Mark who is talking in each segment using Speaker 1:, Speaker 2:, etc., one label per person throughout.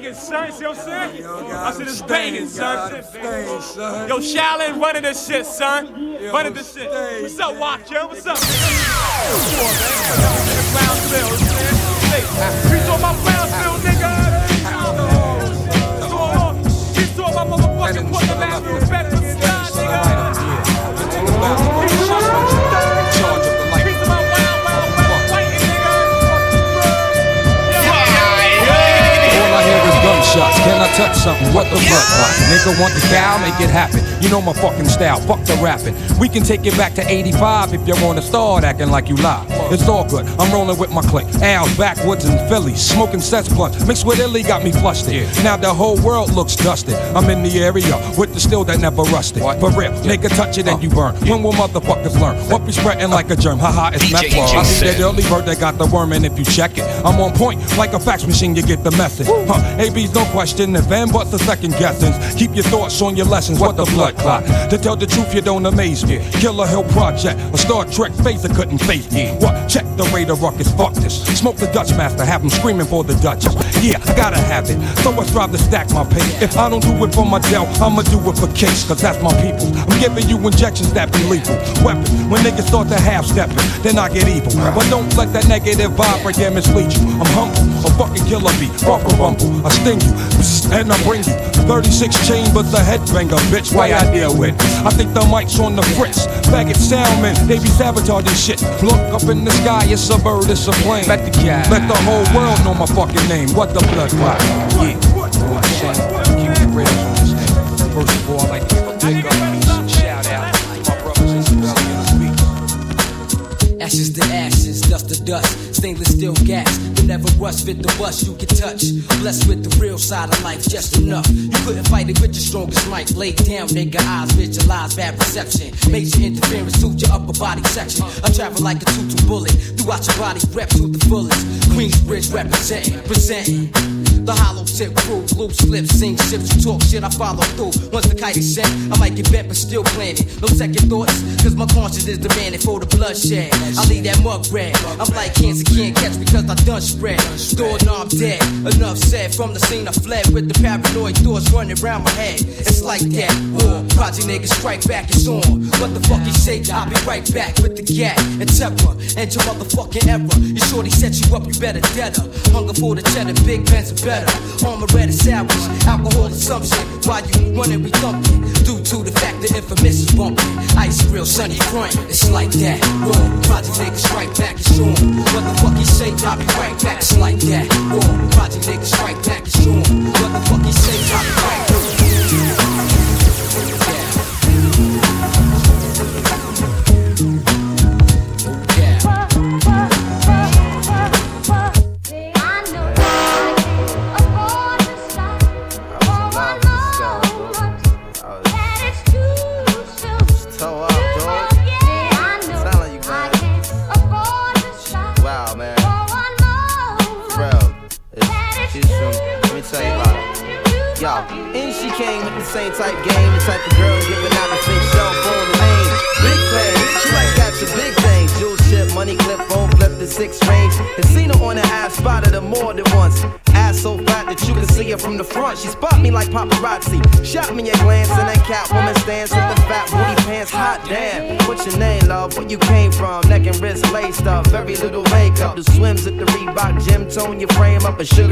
Speaker 1: banging, son. See what I'm saying? I said it's banging, son.
Speaker 2: Son.
Speaker 1: Yo, Shaolin running this shit, son. Running this shit. What's up, Walk, yo? What's up? Peace on my Brownsville, nigga. Peace on my motherfucking quarterback. Respect
Speaker 3: touch something? What the fuck? Nigga want the cow, make it happen. You know my fucking style. Fuck the rapping. We can take it back to 85 if you wanna start acting like you lie. It's all good. I'm rolling with my clique. Al's backwoods in Philly, smoking sets blunt. Mixed with Illy got me flustered. Now the whole world looks dusted. I'm in the area with the steel that never rusted. For real, nigga touch it and you burn. When will motherfuckers learn? What be spreading like a germ? Haha, it's meth. I see that early bird that got the worm, and if you check it, I'm on point like a fax machine. You get the message. Huh? AB's no question. If and but the second guessings. Keep your thoughts on your lessons. What the blood clot? To tell the truth, you don't amaze me. Killer Hill Project, a Star Trek phaser couldn't face me. What? Check the radar ruckus. Fuck this. Smoke the Dutch master. Have him screaming for the Duchess. Yeah, I gotta have it. So I strive to stack my pay. If I don't do it for my Dell, I'ma do it for kicks. Cause that's my people. I'm giving you injections that be lethal. Weapons. When niggas start to half stepping, then I get evil. But don't let that negative vibe right there mislead you. I'm humble. A fucking killer bee. Off a rumble. I sting you. And I bring you 36 chambers, a headbanger, bitch. Why I deal with? I think the mic's on the fritz. Faggot soundmen, they be sabotaging shit. Look up in the sky, it's a bird, it's a plane. Let the cat, let the whole world know my fucking name. What the blood clot? Yeah. Keep it real on this thing. First of all, I like to give a big up, shout out to my brothers and civilians.
Speaker 4: Ashes to ashes, dust to dust. Stainless steel gas, you never rush, fit the bus you can touch. Blessed with the real side of life, just enough. You couldn't fight it with your strongest might. Lay down, nigga, eyes visualize bad perception. Major interference to your upper body section. I travel like a tutu bullet throughout your body, rep to the fullest. Queensbridge representing, presenting. The hollow tip crew, loose lips, sing ships, you talk shit, I follow through. Once the kite is sent, I might get bent, but still planted. No second thoughts, cause my conscience is demanding for the bloodshed. I leave that mug red. I'm like cancer, can't catch because I done spread. Doorknob dead. Enough said from the scene I fled with the paranoid thoughts running around my head. It's like that. War, project niggas strike back, it's on. What the fuck you say? I'll be right back with the gat and temper and your motherfucking error. You shorty set you up, you better dead her. Hunger for the cheddar, big pants are better. Armor red is sandwich, alcohol assumption. Why you running, we thumping. Due to the fact that infamous is bumping. Ice real sunny front, it's like that. War, project niggas strike back, it's on. What the fuck you say? I'll be right back, it's like that. Project niggas strike back, it's on. What the fuck you say? I'll be right back.
Speaker 5: Tone your frame up. And sugar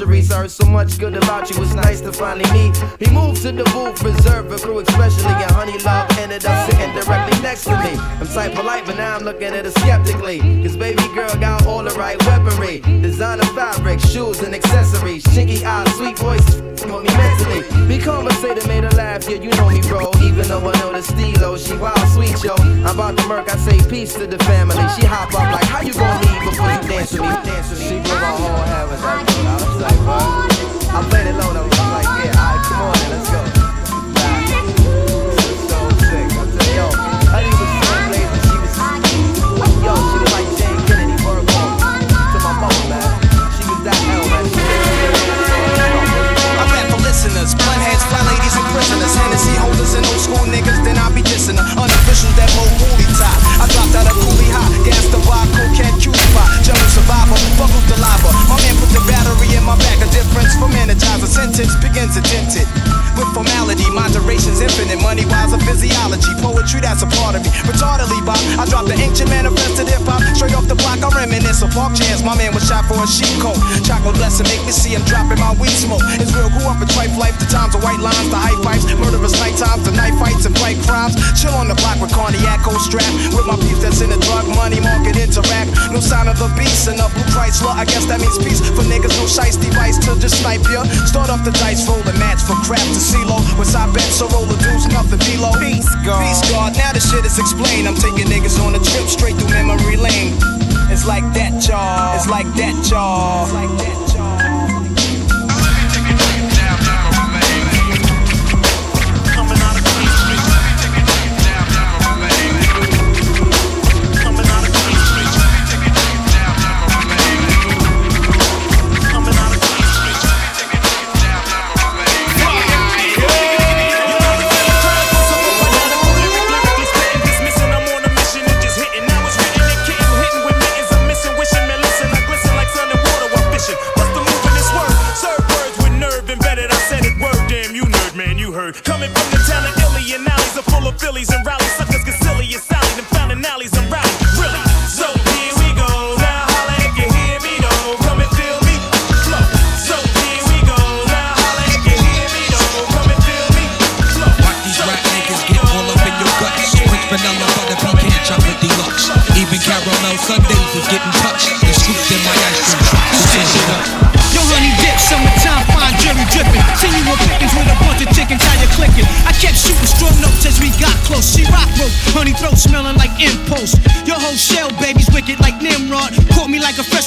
Speaker 5: Sharice. I heard so much good about you. It's nice to finally meet. He moved to the booth, reserved for crew, especially. And Honey Love ended up sitting directly next to me. I'm tight polite, but now I'm looking at her skeptically. Cause baby girl got all the right weaponry. Designer fabric, shoes, and accessories. Chinky eyes, sweet voice, broke me mentally. Be conversated, made her laugh, yeah, you know me, bro. Even though I know the stilo, she wild sweet, yo. I'm about to murk, I say peace to the family. She hop up like, how you gonna leave before you dance with me? Dance with me. She my
Speaker 6: formality, infinite. Money wise, a physiology. Poetry, that's a part of me. Retardedly, Bob. I dropped the ancient manifested hip hop. Straight off the block, I reminisce of park jams. My man was shot for a sheep coat. Chocolate blessing, make me see him dropping my weed smoke. It's real, grew up in trife life. The times of white lines, the high pipes, murderous night times, the night fights and bright crimes. Chill on the block with cognac, strap. With my peeps that's in the drug money market interact. No sign of the beast in a blue Chrysler. I guess that means peace for niggas. No shice device to just snipe ya. Start off the dice, roll the match for crap to CeeLo. What's I bet so roll the deuce, nothing below. Peace God. Peace God. Now the shit is explained. I'm taking niggas on a trip straight through memory lane. It's like that, y'all. It's like that, y'all. It's like that.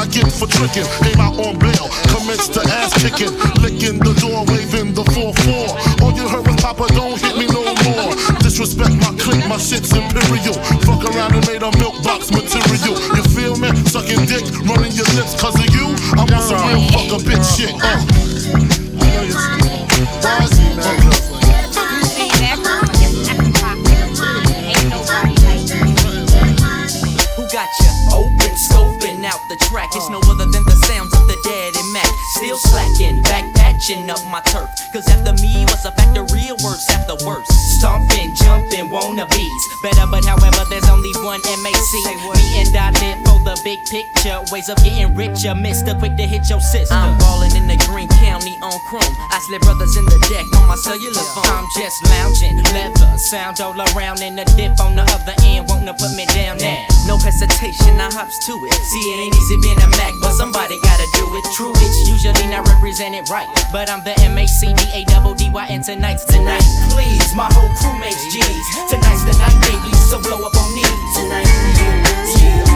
Speaker 7: I get for tricking. Came out on bail, commenced to ass kicking, licking the door, waving the 4-4. All you heard was Papa, don't hit me no more. Disrespect my clique, my shit's imperial. Fuck around and made a milk box material. You feel me? Sucking dick, running your lips cause of you. I want some real fucker bitch shit. Uh.
Speaker 8: of getting richer, mister. Quick to hit your sister. I'm ballin' in the green county on chrome. I slip brothers in the deck on my cellular phone. I'm just lounging, leather, sound all around, and the dip on the other end wantin' to put me down now. No hesitation, I hops to it. See, it ain't easy being a Mac, but somebody gotta do it. True, it's usually not represented right, but I'm the M A C D A double D Y, and tonight's tonight. Please, my whole crew makes G's. Tonight's the night, baby, so blow up on me. Tonight.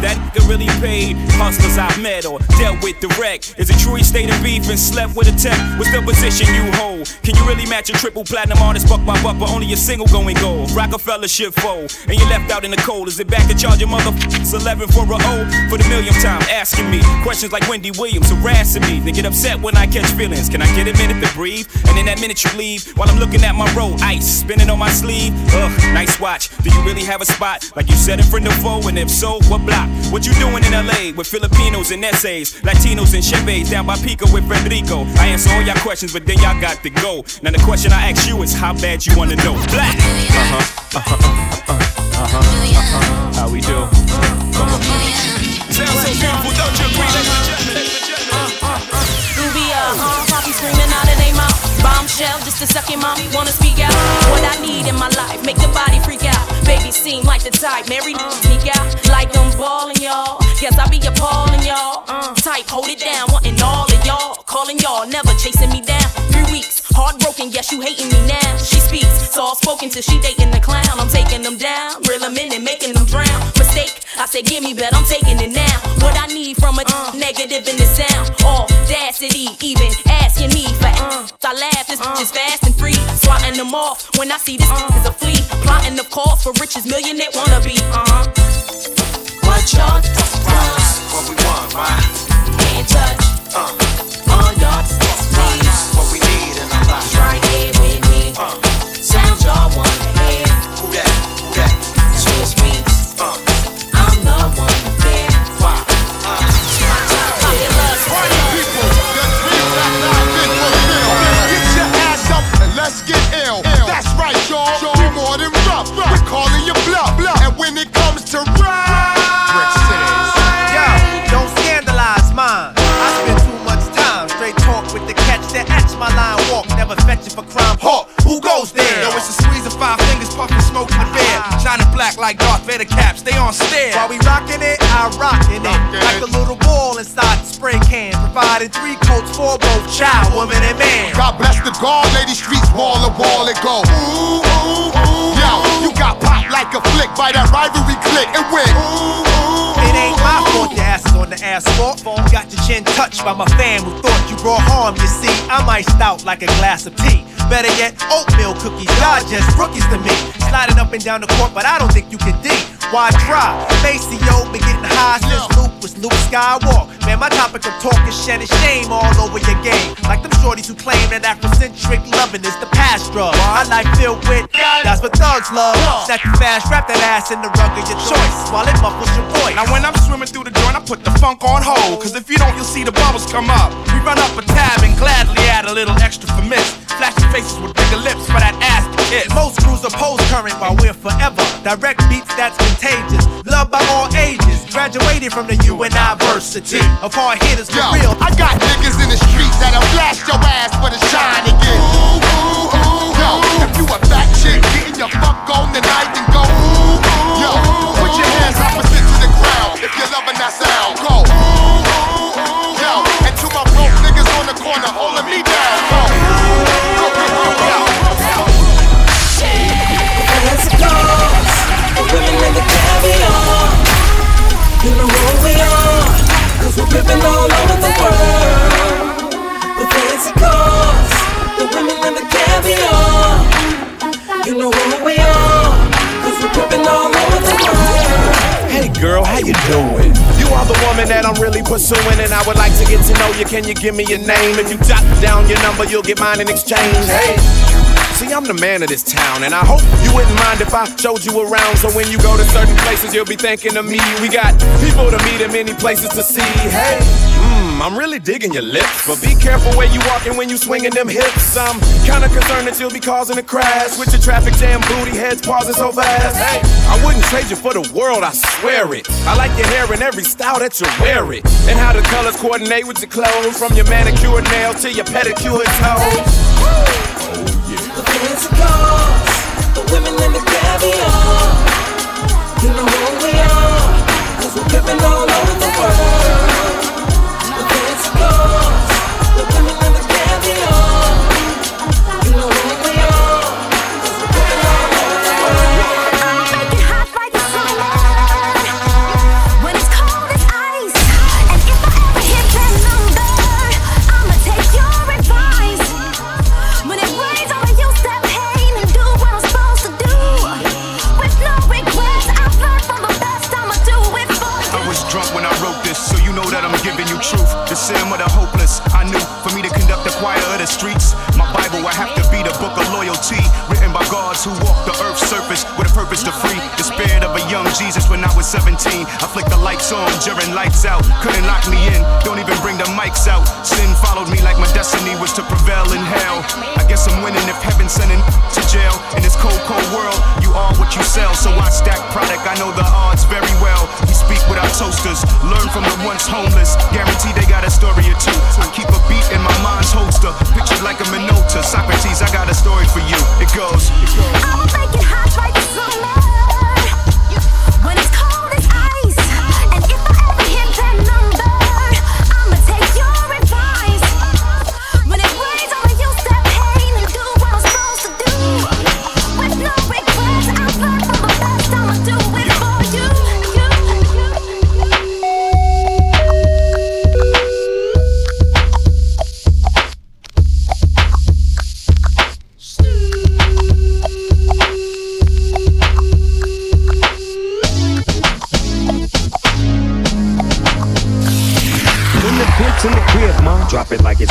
Speaker 9: That really paid? Hustlers I've met or dealt with direct. Is it true he stayed in beef and slept with a tech? What's the position you hold? Can you really match a triple platinum artist buck by buck, but only a single going gold? Rockefeller shit fold, and you left out in the cold. Is it back to charge your motherfuckers 11 for a O? For the millionth time, asking me questions like Wendy Williams harassing me. They get upset when I catch feelings. Can I get a minute to breathe? And in that minute you leave, while I'm looking at my roll, ice spinning on my sleeve. Ugh, nice watch. Do you really have a spot? Like you said in front of foe, and if so, what block? What you doing in LA with Filipinos and essays, Latinos and Chevys down by Pico with Federico? I answer all y'all questions, but then y'all got to go. Now the question I ask you is how bad you wanna know. Black. Uh huh. Uh huh. Uh huh. Uh huh. How we do? Come on. Sounds so beautiful, don't you agree?
Speaker 10: Bombshell, just a second, mommy wanna speak out. What I need in my life, make the body freak out. Baby seem like the type, Mary uh. sneak out like I'm balling y'all. Guess I be appalling y'all. Uh. Type, hold it down, wanting all of y'all. Calling y'all, never chasing me down. Three weeks, heartbroken, yes you hating me now. She speaks, soft spoken till she dating the clown. I'm taking them down, reel them in and making them drown. Mistake, I said give me, but I'm taking it now. What I need from a uh. negative in the sound, audacity, even asking me for I laugh, this bitch is fast and free. Swatting them off when I see this is a flea. Plotting the cause for riches, millionaire wannabe. Uh-huh. What y'all want?
Speaker 11: What we want, right?
Speaker 10: Can't touch.
Speaker 11: Uh,
Speaker 12: for crime. Hawk, who goes there?
Speaker 11: Yo, it's a squeeze of five fingers, puffing smoke in the bed. Shining black like Darth Vader caps, stay on stare.
Speaker 12: While we rockin' it, I rockin' it. Like a little ball inside the spray can. Providing three coats for both child, woman, and man.
Speaker 13: God bless the guard, lady streets wall to wall it go. Ooh, ooh, ooh. Yo, you got popped like a flick by that rivalry click and went. Ooh, ooh,
Speaker 12: It ain't my fault your ass is on the asphalt. Got touched by my fam who thought you brought harm. You see, I'm iced out like a glass of tea. Better yet, oatmeal cookies. Y'all just rookies to me. Sliding up and down the court, but I don't think you can dig. Why try? Maceo been getting high since Luke was Luke Skywalker. Man, my topic of talk is shedding shame all over your game. Like them shorties who claim that Afrocentric loving is the past drug. My life filled with that's what thugs love. Snap you fast, wrap that ass in the rug of your choice while it muffles your voice.
Speaker 11: Now when I'm swimming through the joint, I put the funk on hold. Cause if you don't, you'll see the bubbles come up. We run up a tab and gladly add a little extra for miss. Flashing faces with bigger lips for that ass to kiss.
Speaker 12: Most crews oppose current while we're forever. Direct beats that's contagious. Loved by all ages. Graduated from the university of hard hitters for
Speaker 13: Yo,
Speaker 12: real.
Speaker 13: I got niggas in the streets that'll blast your ass for the shine again. Ooh, ooh, ooh. Yo, if you a fat chick, getting your fuck on tonight, then go. Ooh, ooh. Yo, put your hands opposite to the ground if you're loving that sound. Go. Corner holding me down. Go. Go,
Speaker 10: the women and the caviar.
Speaker 14: Girl, how you doing? You are the woman that I'm really pursuing, and I would like to get to know you. Can you give me your name? If you jot down your number, you'll get mine in exchange. Hey. See, I'm the man of this town, and I hope you wouldn't mind if I showed you around. So when you go to certain places, you'll be thinking of me. We got people to meet and many places to see. Hey, mmm, I'm really digging your lips, but be careful where you walking when you swinging them hips. I'm kinda concerned that you'll be causing a crash with your traffic jam booty heads pausing so fast. Hey, I wouldn't trade you for the world, I swear it. I like your hair in every style that you wear it, and how the colors coordinate with your clothes, from your manicure nails to your pedicure toes.
Speaker 10: The fancy cars, the women and the caviar. You know who we are, cause we're ripping all over the world. The fancy cars, the sin of the hopeless. I
Speaker 15: knew for me to conduct the choir of the streets, my Bible would have to be the book of loyalty, written by gods who walk the earth's surface with a purpose to free despair young Jesus when I was 17. I flicked the lights on during lights out, couldn't lock me in, don't even bring the mics out. Sin followed me like my destiny was to prevail in hell. I guess I'm winning if heaven's sending to jail. In this cold, cold world, you are what you sell, so I stack product. I know the odds very well. We speak without toasters, learn from the once homeless. Guarantee they got a story or two. I keep a beat in my mind's holster, pictured like a Minolta. Socrates, I got a story for you. It goes. It goes.
Speaker 16: It hot like the summer.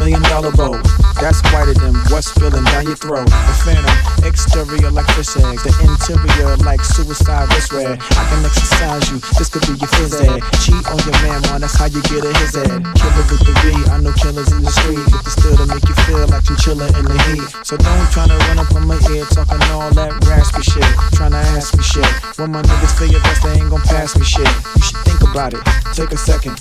Speaker 17: million dollar bow. That's whiter than what's spilling down your throat. The phantom, exterior like fish eggs, the interior like suicide wrist red. I can exercise you, this could be your phys ed. Cheat on your man, man, that's how you get a his head. Killer with the B, I know killers in the street, but they still to make you feel like chinchilla in the heat. So don't try to run up on my ear talking all that raspy shit, trying to ask me shit. When my niggas feel your best, they ain't gon' pass me shit. You should think about it, take a second.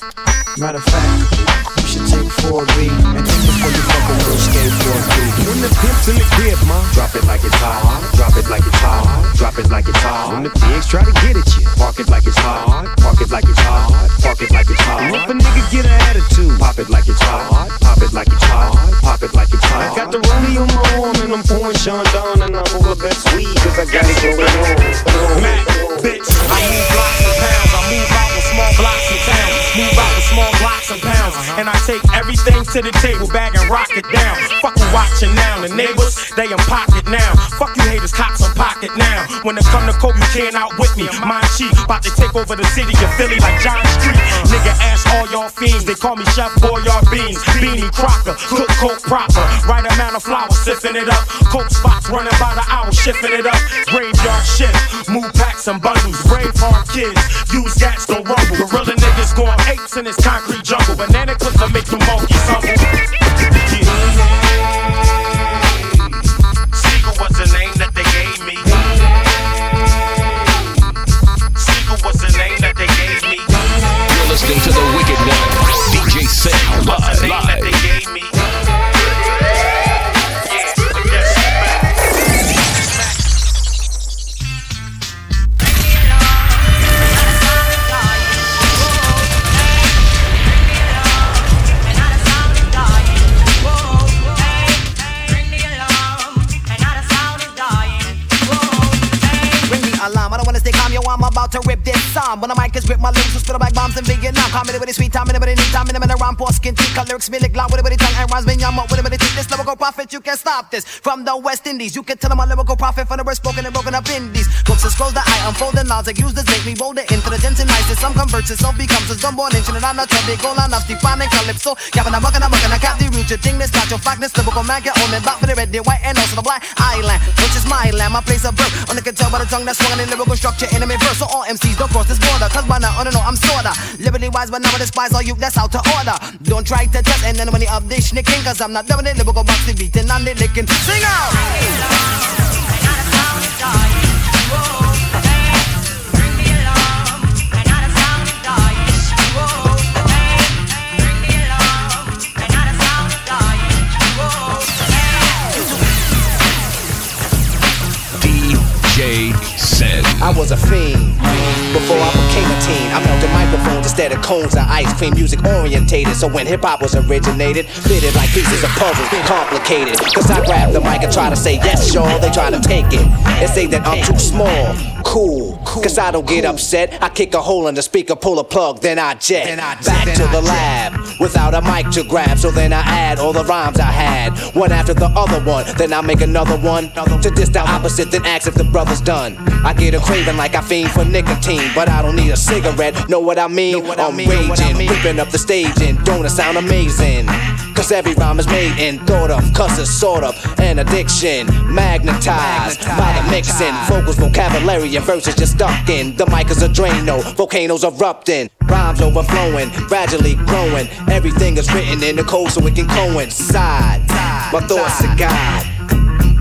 Speaker 17: Matter of fact, you should take 4B and think before you fuck a little skateboard B.
Speaker 18: When the pimp's in the crib, ma, drop it like it's hot. Drop it like it's hot. Drop it like it's hot. When the pigs try to get at you, park it like it's hot. Park it like it's hot. Park it like it's hot. And if a nigga get an attitude, pop it like it's hot. Pop it like it's hot. Pop it like it's hot. I got the rollie on my arm and I'm pouring Chandon and I'm over best weed cause I got it going on.
Speaker 19: Mac, bitch, I move blocks and pounds. I move out with small blocks and towns. Move out with small blocks and pounds. And I take everything to the table, bag and rock it down. Fuck you watching now. The neighbors, they in pocket now. Fuck you haters, cops in pocket now. When it come to coke, you can't outwit me. My cheap, about to take over the city of Philly like John Street. Nigga, ask all y'all fiends. They call me Chef Boyard Beans. Beanie Crocker, cook coke proper. Right amount of flour, sipping it up. Coke spots running by the hour, shifting it up. Graveyard shift, move packs and bundles. Brave hard kids, use gats, don't rumble. Gorilla niggas going apes in this concrete jungle. Banana clips will make the monkeys humble. Yeah. Sigel was the name that they gave me. Sigel was the name that they gave me.
Speaker 20: You're listening to the Wicked
Speaker 21: about to rip this song. When the mic is grip, my lyrics will spit like bombs in Vietnam. Comedy with the sweet time, anybody need time, anybody rhyme, poor skin, color, lyrics, me lick loud, with tongue, and rhymes, me up, with a teeth. This lyrical prophet, you can't stop this. From the West Indies, you can tell I'm a lyrical prophet from the word spoken and broken up indies. Books and scrolls that I unfold and logic, use this make me bolder, intelligence and niceness. Some converts, some becomes a born ancient, and I'm not trouble, goal enough, defining calypso. Gavin, I'm mucking, I'm mucking, I cap the root, your thing, this not your fact, lyrical man, get on me, back for the red, the white, and also the black island, which is my land, my place of birth. Only can tell by the tongue that's swung in lyrical structure, enemy verse. So all MCs don't cross this border, cause by now, I don't know, I'm sorta. Liberty wise, but now I despise all you, that's out to order. Don't try to test and then when you up this nicking, cause I'm not doing it, lyrical box the beating the licking. Sing out!
Speaker 20: DJ
Speaker 2: instead of cones and ice cream. Music orientated, so when hip hop was originated, fitted like pieces of puzzle, complicated. Cause I grab the mic and try to say yes, y'all. They try to take it and say that I'm too small. Cool. Cool, cause I don't get upset. I kick a hole in the speaker, pull a plug, then I jet. Back to the lab without a mic to grab. So then I add all the rhymes I had, one after the other one. Then I make another one to diss the opposite, then ask if the brother's done. I get a craving like I fiend for nicotine, but I don't need a cigarette. Know what I mean? what I'm raging, whipping up the stage, and don't it sound amazing? Cause every rhyme is made and thought of, cause it's sort of an addiction. Magnetized by the mixing, vocals, vocabulary, and verses just stuck in. The mic is a Drano, volcanoes erupting, rhymes overflowing, gradually growing. Everything is written in the code so it can coincide. My thoughts are God.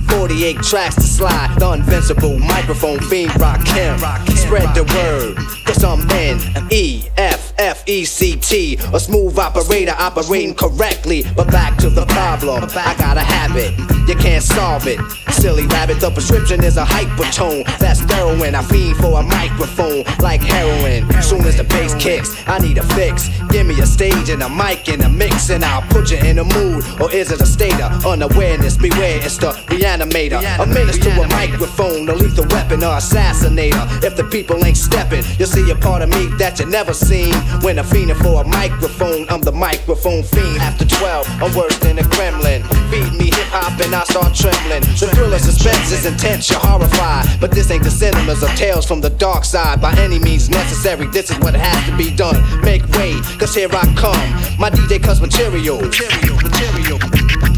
Speaker 2: 48 tracks to slide. The invincible microphone fiend rock him. Spread the word. Cause I'm in E F F E C T. A smooth operator operating correctly. But back to the problem. I got a habit. You can't solve it. Silly rabbit, the prescription is a hypertone. That's heroin. I fiend for a microphone like heroin. Soon as the bass kicks, I need a fix. Give me a stage and a mic and a mix, and I'll put you in a mood. Or is it a state of unawareness? Beware, it's the reanimator. A menace to a microphone, a lethal weapon or assassinator. If the people ain't stepping, you'll see a part of me that you never seen. When I'm fiending for a microphone, I'm the microphone fiend. After 12, I'm worse than a gremlin. Feed me hip hop and I start trembling. The thrill of suspense is intense, you're horrified. But this ain't the cinemas of tales from the dark side. By any means necessary, this is what has to be done. Make way, cause here I come. My DJ cuts material. Material, material.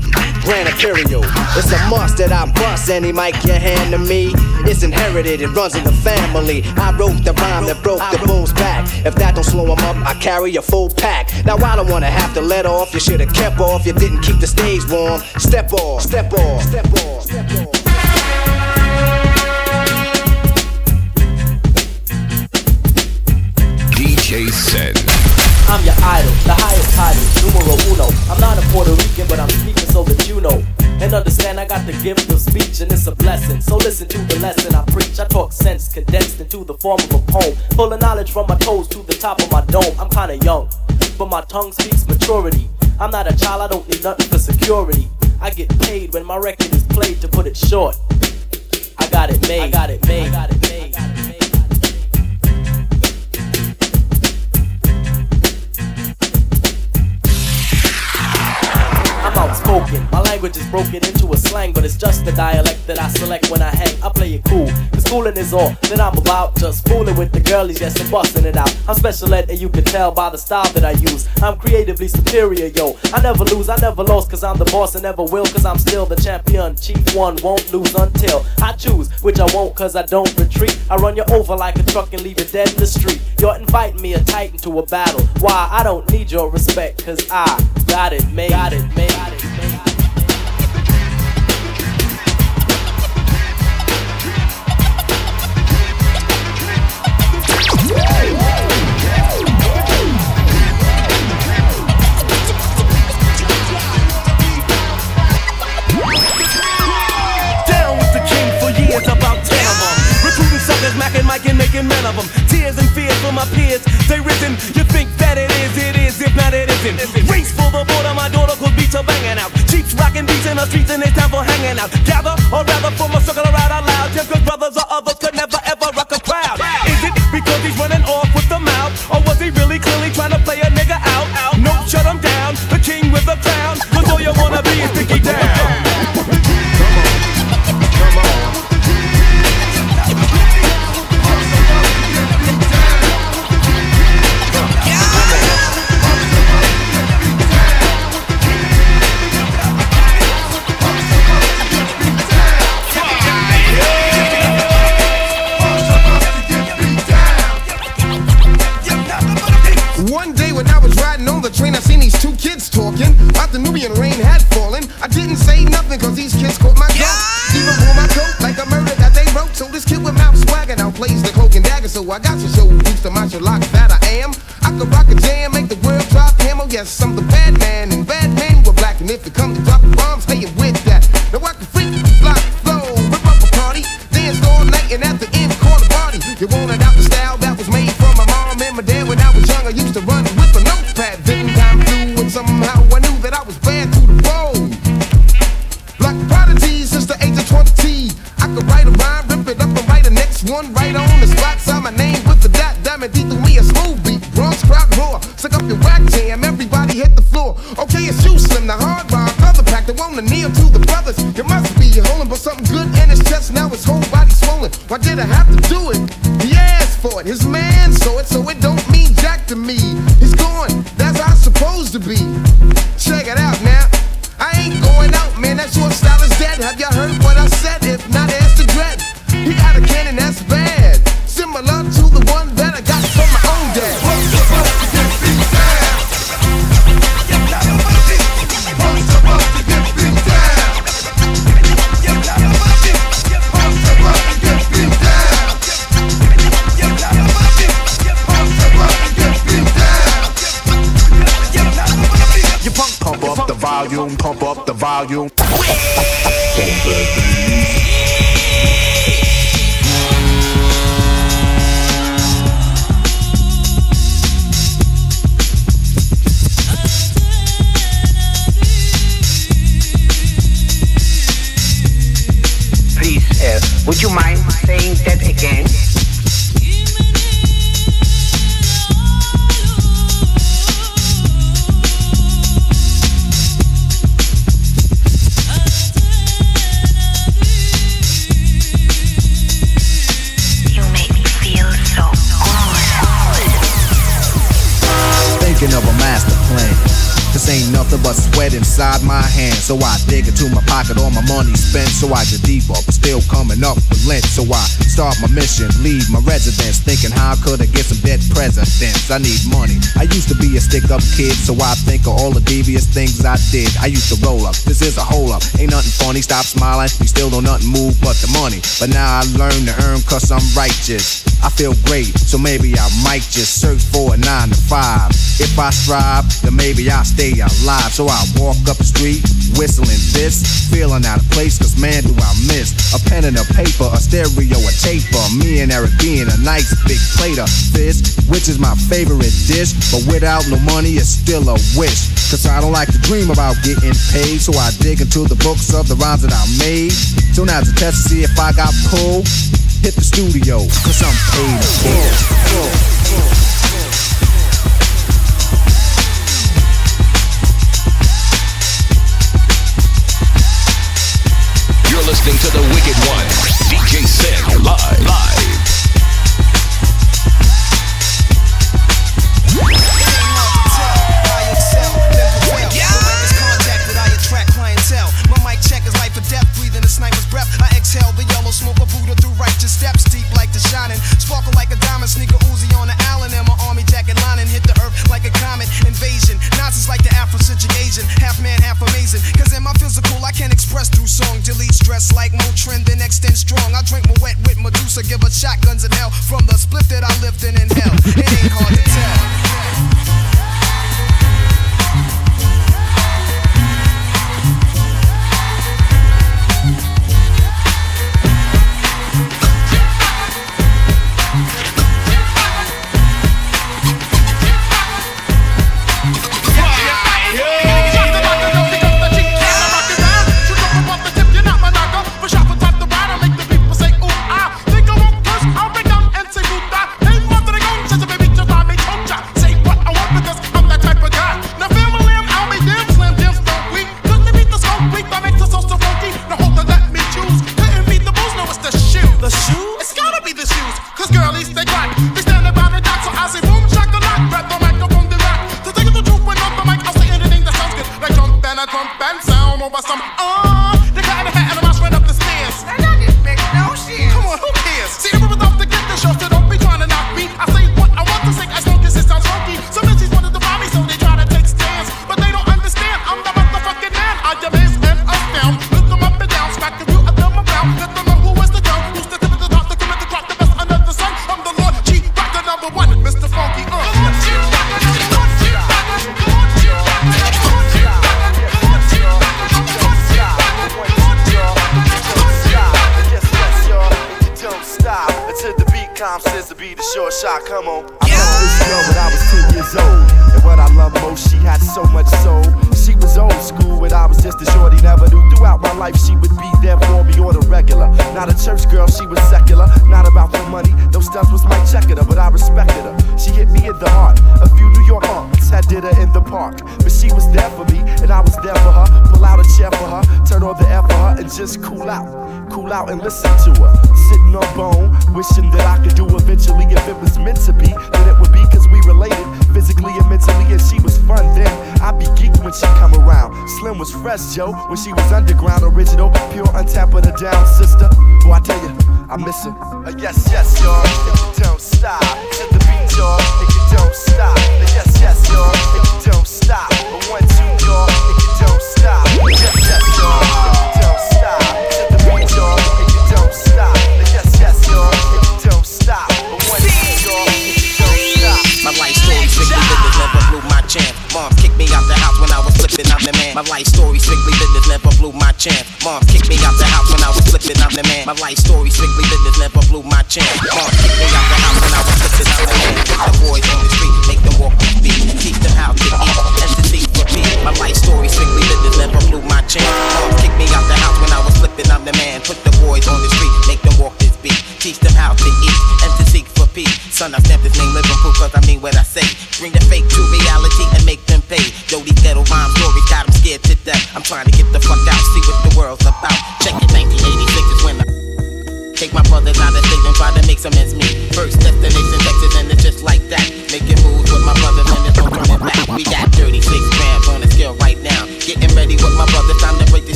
Speaker 2: It's a must that I bust any mic you hand to me. It's inherited, it runs in the family. I wrote the rhyme that broke the bull's back. If that don't slow him up, I carry a full pack. Now I don't wanna have to let off. You should've kept off. You didn't keep the stage warm. Step off, step off, step off, step off.
Speaker 22: DJ Sin.
Speaker 23: I'm your idol, the highest title, numero uno. I'm not a Puerto Rican, but I'm speaking so that you know. And understand I got the gift of speech and it's a blessing. So listen to the lesson I preach. I talk sense condensed into the form of a poem. Full of knowledge from my toes to the top of my dome. I'm kinda young, but my tongue speaks maturity. I'm not a child, I don't need nothing for security. I get paid when my record is played to put it short. I got it made. I got it made. I got it made. I'm. My language is broken into a slang, but it's just the dialect that I select when I hang. I play it cool, cause schooling is all that I'm about. Just fooling with the girlies, yes, and busting it out. I'm special ed, and you can tell by the style that I use. I'm creatively superior, yo. I never lose, I never lost, cause I'm the boss and never will, cause I'm still the champion. Chief one won't lose until I choose, which I won't, cause I don't retreat. I run you over like a truck and leave you dead in the street. You're inviting me a titan to a battle. Why? I don't need your respect, cause I got it made. Got it made. Got it made.
Speaker 24: And men of them. Tears and fears for my peers, they risen. You think that it is, it is, if not it isn't. Race for the border, my daughter could beats are banging out. Cheeks rocking beats in the streets and it's time for hanging out. Gather, or rather form a circle around out loud. Just cause brothers or others could never
Speaker 25: So I got to show used to martial arts that I am. I can rock a jam, make the world drop hammer. Yes, I'm the bad man, and bad men were black. And if it comes to drop hey,
Speaker 26: volume.
Speaker 2: So I dig into my pocket, all my money spent. So I just debuff, but still coming up with lint. So I start my mission, leave my residence, thinking how could I get some dead presidents? I need money. I used to be a stick up kid, so I think of all the devious things I did. I used to roll up, this is a hole up. Ain't nothing funny, stop smiling. You still don't nothing move but the money. But now I learn to earn cause I'm righteous. I feel great, so maybe I might just search for a nine to five. If I strive, then maybe I'll stay alive. So I walk up the street whistling this. Feeling out of place, cause man, do I miss a pen and a paper, a stereo, a taper. Me and Eric being a nice big plate of this, which is my favorite dish. But without no money, it's still a wish. Cause I don't like to dream about getting paid, so I dig into the books of the rhymes that I made. So now to test to see if I got pulled. Hit the studio, cause I'm paid to
Speaker 27: pull. listening to the Wicked One, DJ Sin, live, live.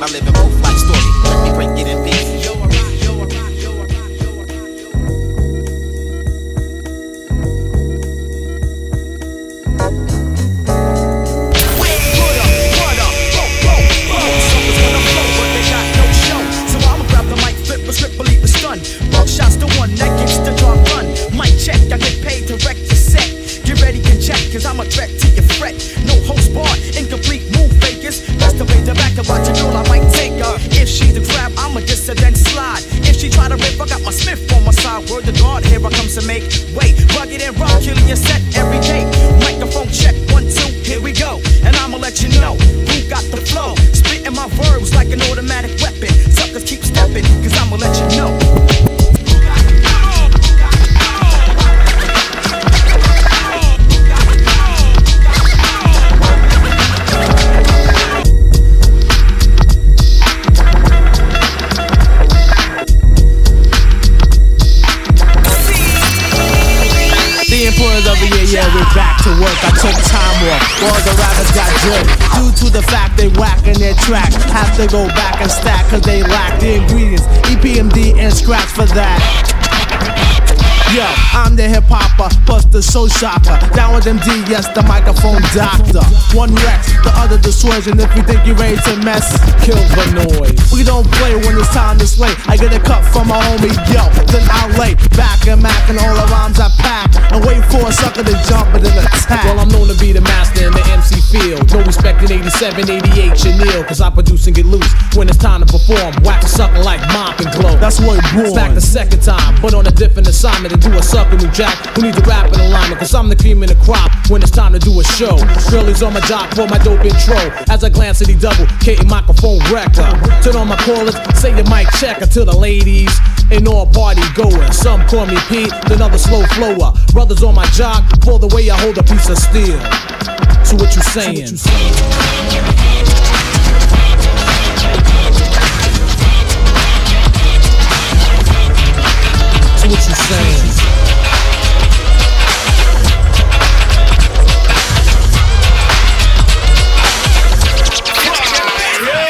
Speaker 2: My
Speaker 28: living proof the
Speaker 24: shopper. Down with MD, yes, the microphone doctor. One Rex, the other dissuasion. If you think you're ready to mess, kill the noise. We don't play when it's time to slay. I get a cut from my homie, yo, then I lay back and mac and all the rhymes I pack. And wait for a sucker to jump and then attack.
Speaker 27: Well, I'm known to be the master in the MC field. No respect in 87, 88, Chanel. Cause I produce and get loose when it's time to perform. Whack a sucker like mop and glow.
Speaker 24: That's what it
Speaker 27: It's back the second time, but on a different assignment and do a sucker new jack who needs a rap in alignment. Cause I'm the cream in the crop when it's time to do a show. Girlies on my job for my dope intro. As I glance at the double, K microphone wrecker. Turn on my callers, say your mic checker to the ladies. And all party goers. Some call me Pete, then others slow flower. Brothers on my jock for the way I hold a piece of steel. So what you saying? So what you saying?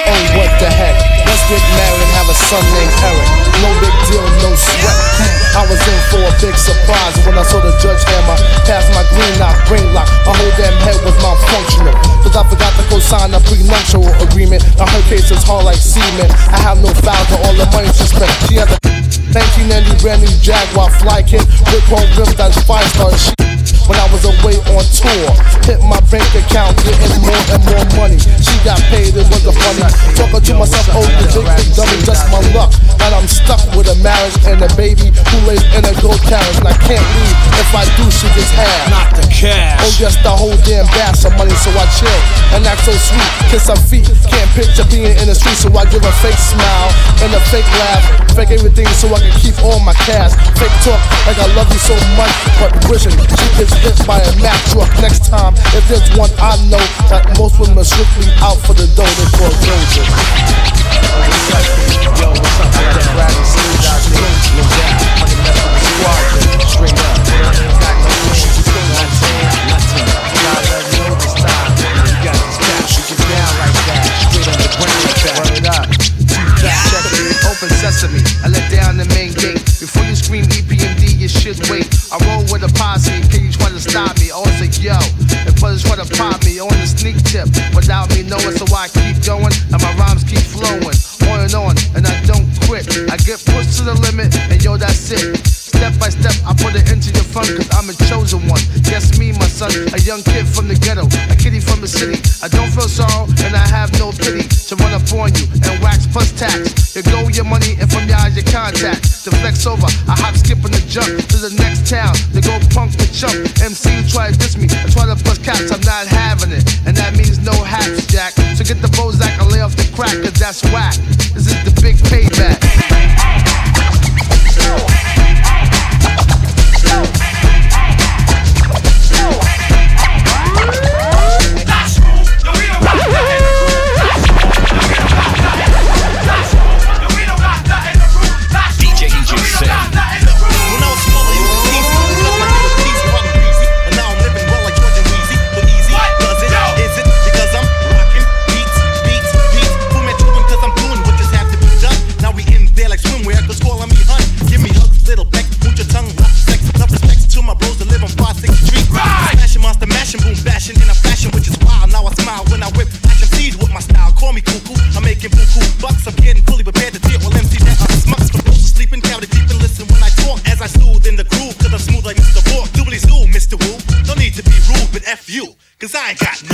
Speaker 29: Oh, what the heck? Let's get married and have a son named Eric. No big deal, no sweat. I was in for a big surprise when I saw the judge hammer past my green lock, brain lock. My whole damn head was malfunctional. Cause I forgot to co-sign a prenuptial agreement. Now her case is hard like cement. I have no foul to all the money she spent. She had a 1990 brand new Jaguar fly kit with chrome rims that's five star. She when I was away on tour. Hit my bank account, getting more and more money. She got paid, it wasn't funny. Talking to myself, oh, you big, big dummy, just my luck. And I'm stuck with a marriage and a baby I can't leave. If I do, she gets half.
Speaker 27: Not the cash.
Speaker 29: Oh, yes, the whole damn bass of money, so I chill and act so sweet. Kiss her feet, can't picture being in the street, so I give a fake smile and a fake laugh. Fake everything so I can keep all my cash. Fake talk like I love you so much, but wishing she gets hit by a Mack truck next time. If there's one I know that most women are strictly out for the dough, they call Doja. Yo, what's up? I got Bradley Sleeves out there. No doubt. Money mess with the squad. Straight up.
Speaker 2: Check it, open sesame. I let down the main gate. Before you scream EPMD, you should wait. I roll with a posse. Can you try to stop me? Always say yo. If brothers try to pop me on the sneak tip without me knowing, so I keep going and my rhymes keep flowing on and on, and I don't quit. I get pushed to the limit, and yo, that's it. Step by step, I put it into your front, cause I'm a chosen one. Yes, me, my son, a young kid from the ghetto, a kitty from the city. I don't feel sorrow, and I have no pity to run up on you and wax plus tax. You go your money, and from your eyes, your contact. To flex over, I hop, skip, and the jump to the next town. To go punk the chump. MC try to diss me, I try to bust caps, I'm not having it. And that means no haps, Jack. So get the Bozak and lay off the crack, cause that's whack. This is the big payback.
Speaker 24: I got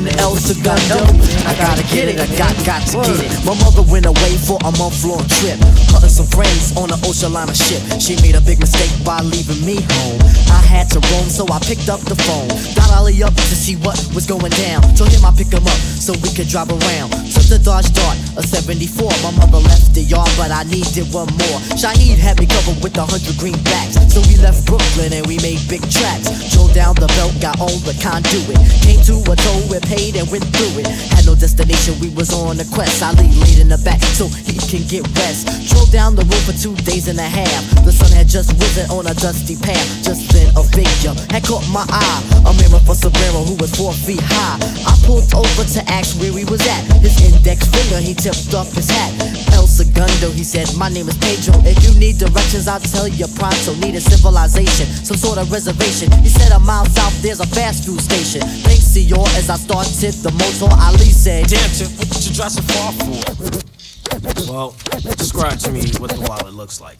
Speaker 21: in El Segundo. I gotta get it, I got, got to get it. My mother went away for a month long trip. Hunting some friends on an ocean liner ship. She made a big mistake by leaving me home. I had to roam, so I picked up the phone. Got Ali up to see what was going down. Told him I pick him up so we could drive around. Took the Dodge Dart, a 74. My mother left the yard, but I needed one more. Shaheed had me covered with a hundred greenbacks. So we left Brooklyn and we made big tracks. Drove down the belt, got on the conduit. Came to a toll, we paid and went through it. Had no destination, we was on a quest. I laid in the back so he can get rest. Drove down the road for two days and a half. The sun had just risen on a dusty path. Just then a figure had caught my eye. A with a sombrero who was four feet high. I pulled over to ask where he was at. His index finger, he tipped off his hat. El Segundo, he said, My name is Pedro. If you need directions, I'll tell you pronto. Need a civilization, some sort of reservation. He said, A mile south, there's a fast food station. Thanks to your as I started the motor, Ali said,
Speaker 27: Damn, Tip, what did you dress so far for? Well, describe to me what the wallet looks like.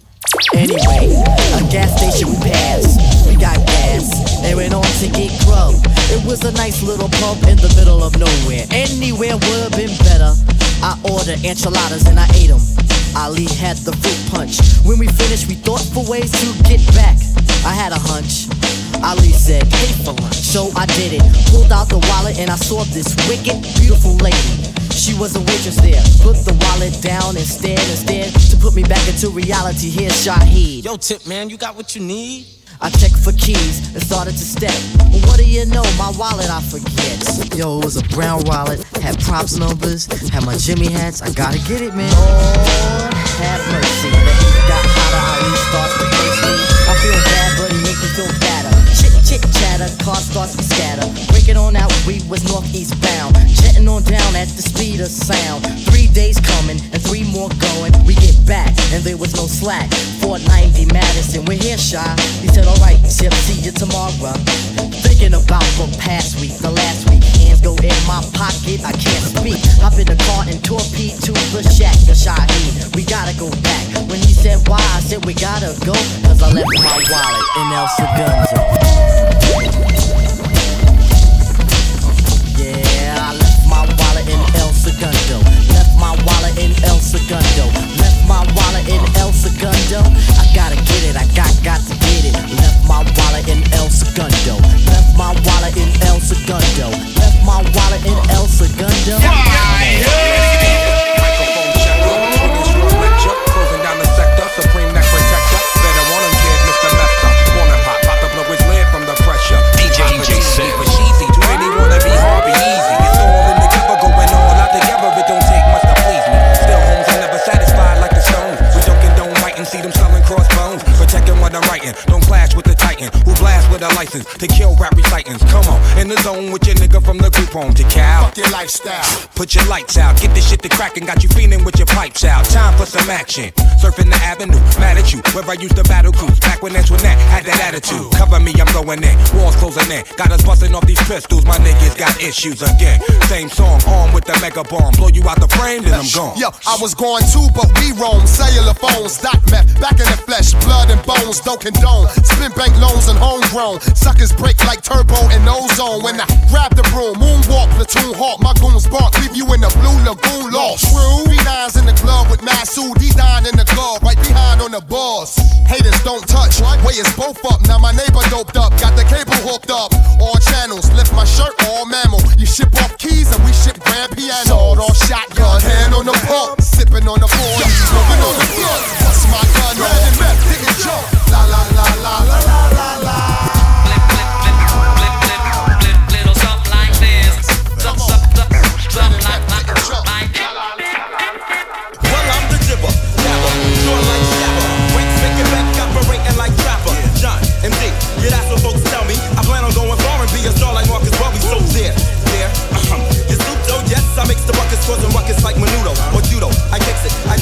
Speaker 21: Anyway, a gas station we passed. We got gas and went on to get grub. It was a nice little pub in the middle of nowhere. Anywhere would have been better. I ordered enchiladas and I ate them. Ali had the fruit punch. When we finished, we thought for ways to get back. I had a hunch. Ali said, pay for lunch. So I did it. Pulled out the wallet and I saw this wicked, beautiful lady. She was a waitress there. Put the wallet down and stared and instead to put me back into reality. Here's Shaheed.
Speaker 27: Yo, Tip, man, you got what you need?
Speaker 21: I check for keys and started to step. Well, what do you know? My wallet I forget. Yo, it was a brown wallet, had props numbers, had my Jimmy hats. I gotta get it, man. Lord have mercy. The heat got hotter, I restarts the pace. I feel bad, but it makes me feel better. Chit chatter, car starts to scatter. Breaking on out, we was northeast bound. Jetting on down at the speed of sound. Three days coming and three more going. We get back and there was no slack. 490 Madison, we're here, shy. He said, alright, Tip, see you tomorrow. Thinking about the past week, the last week Hands go in my pocket, I can't speak. Hop in the car and torpedo to the shack, the Shaheed. We gotta go back. When he said why, I said we gotta go. Cause I left my wallet in El Segundo. Segundo. Left my wallet in El Segundo. Left my wallet in El Segundo. I gotta get it, I got got to get it. Left my wallet in El Segundo. Left my wallet in El Segundo. Left my wallet in El Segundo.
Speaker 3: Closing with a license to kill rap recitants. Come on, in the zone with your nigga from the group home to Cal.
Speaker 13: Fuck your lifestyle.
Speaker 3: Put your lights out, get this shit to crackin', got you feeling with your pipes out. Time for some action. Surfing the avenue, mad at you. Where I used to battle cruise, back when Antoinette had that attitude. Cover me, I'm going in. Walls closing in. Got us busting off these pistols, my niggas got issues again. Same song, armed with the mega bomb. Blow you out the frame, then I'm gone.
Speaker 13: Yo, I was going too, but we roam. Cellular phones, dot meth, back in the flesh, blood and bones, don't condone. Spin bank loans and homegrown. Suckers break like turbo and ozone. When I grab the broom, moonwalk, platoon hawk, my goons bark, leave you in the blue lagoon lost. True. B9's in the club with Masood, D9 in the glove, right behind on the boss. Haters don't touch, way is both up. Now my neighbor doped up, got the cable hooked up. All channels, lift my shirt, all mammal. You ship off keys and we ship grand piano. Sawed off shotgun, hand on the pump, sipping on the board, smoking on the floor. Bust my gun, and meth, didn't jump. La la la la la la la la.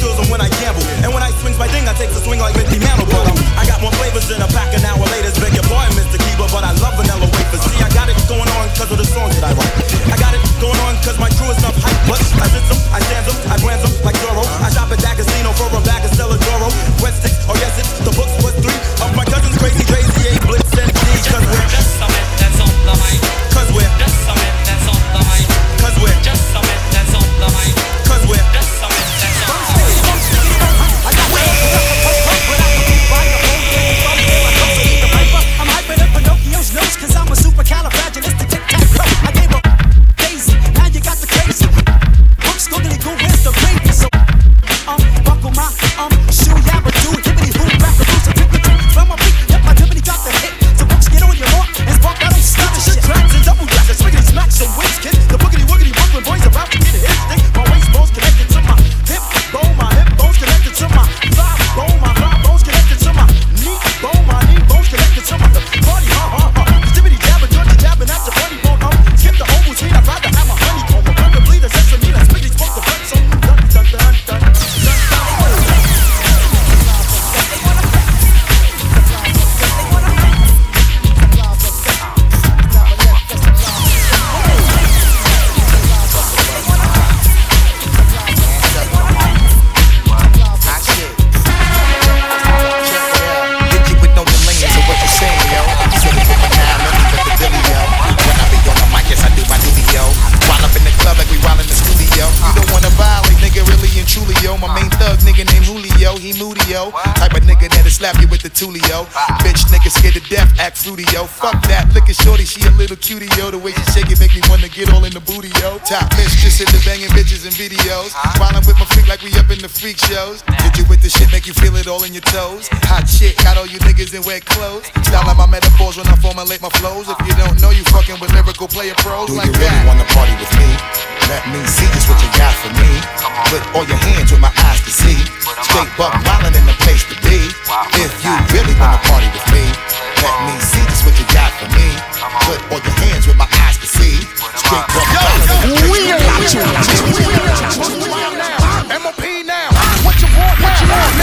Speaker 19: Them when I gamble. And when I swings my ding, I take a swing like Mickey Mantle. But um, I got more flavors than a pack an hour later. Beg your pardon, Mr. Keeper, but I love vanilla wafers. See, I got it going on cause of the songs that I write. I got it going on cause my crew is enough hype. But I sit them, I stand
Speaker 7: slap you with the tulio. Bitch, nigga scared to death, act yo. Fuck that, look at shorty, she a little cutie, yo. The way she shake it make me wanna get all in the booty, yo. Top mistress in the banging bitches and videos. While I'm with my freak like we up in the freak shows. Hit you with the shit, make you feel it all in your toes. Hot shit, got all you niggas in wet clothes. Style like my metaphors when I formulate my flows. If you don't know, you fucking with lyrical player pros
Speaker 13: Do
Speaker 7: like
Speaker 13: you really
Speaker 7: that.
Speaker 13: wanna party with me? Let me see just what you got for me. Put all your hands with my eyes to see. Straight buck wildin' in the place to be. If you really wanna party with me. Let me see just what you got for me. Put all your hands where my eyes can see. Straight
Speaker 29: up. Yo, yo, we got you. MOP now. What you want? What you want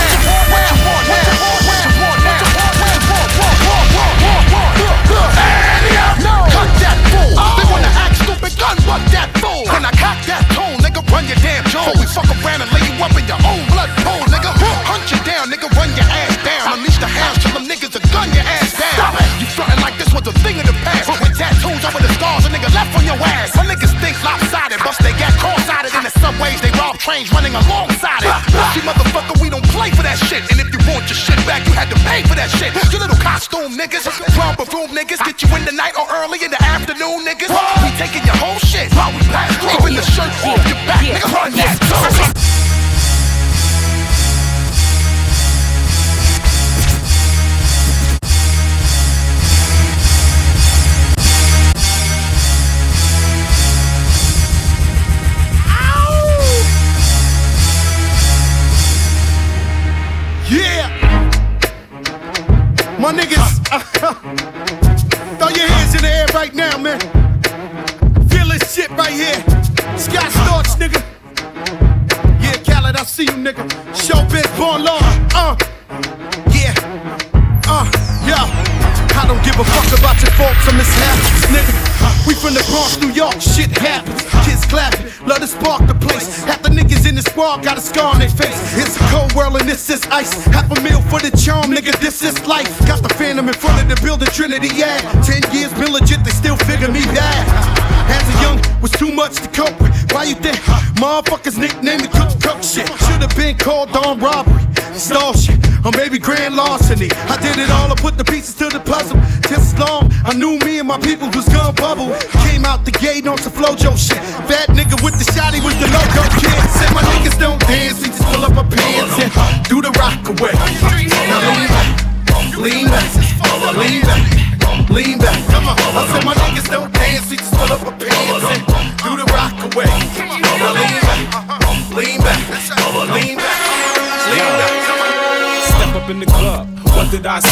Speaker 29: run your damn jaw. We fuck around and lay you up in your subways. They rob trains running alongside it. See, motherfucker, we don't play for that shit. And if you want your shit back, you had to pay for that shit. You little costume niggas, drum room niggas, get you in the night or early in the afternoon, niggas. We taking your whole shit we. Even the shirt off your back, nigga. Run that. My niggas, throw your hands in the air right now, man. Feel this shit right here. Scott Storch, nigga. Yeah, Khaled, I see you, nigga. Showbiz, born law. Uh, yeah. Uh, yeah. I don't give a fuck about your faults or mishaps, nigga. We from the Bronx, New York, shit happens. Kids clapping, love to spark the place. Half the niggas in the squad got a scar on their face. It's a cold world and this is ice. Half a meal for the charm, nigga, this is life. Got the phantom in front of the building, Trinity, yeah. Ten years been legit, they still figure me bad. As a young, was too much to cope with. Why you think motherfuckers nicknamed me Cook Cook shit? Should've been called on robbery, stall shit, or maybe grand larceny. I did it all, I put the pieces to the puzzle. Just as long, I knew me and my people was gonna bubble. Came out the gate on some flojo shit. Fat nigga with the shotty was the logo kid. Said my niggas don't dance, we just pull up our pants and do the rock away. Now lean back, lean back, lean back. Come on, I said my niggas don't dance, we just pull up our pants and do the rock away. Lean back, lean back, lean back, lean back.
Speaker 12: Step up in the club, what did I say?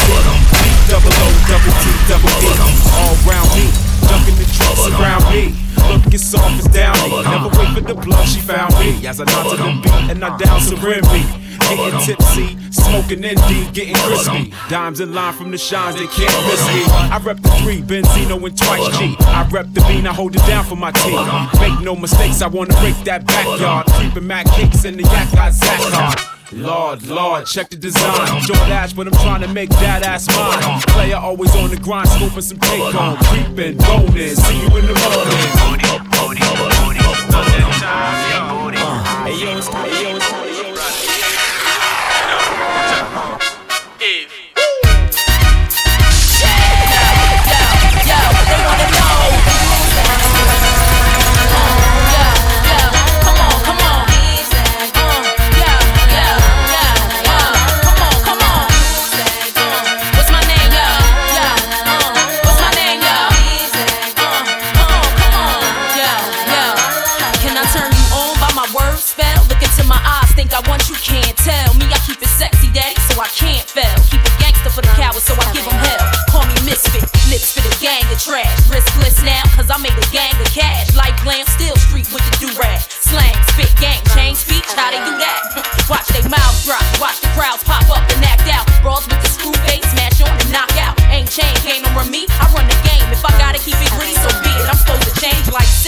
Speaker 12: Double O, double T, double E. All round me, dunking the trucks around me. Look as soft as down me. Never wait for the blood, she found me. As I nod to the beat and I down some Remy. Getting tipsy, smoking ND, getting crispy. Dimes in line from the shines, they can't miss me. I rep the three, Benzino and twice G. I rep the bean, I hold it down for my team. Make no mistakes, I wanna break that backyard. Creeping Mac kicks in the yak like Zach hard. Lord, Lord, check the design. Joe Dash, but I'm trying to make that ass mine. Player always on the grind, scoping some take on. Creeping, bonus, see you in the morning.
Speaker 9: Hey yo, it's time, hey yo, it's time, hey yo,
Speaker 10: What's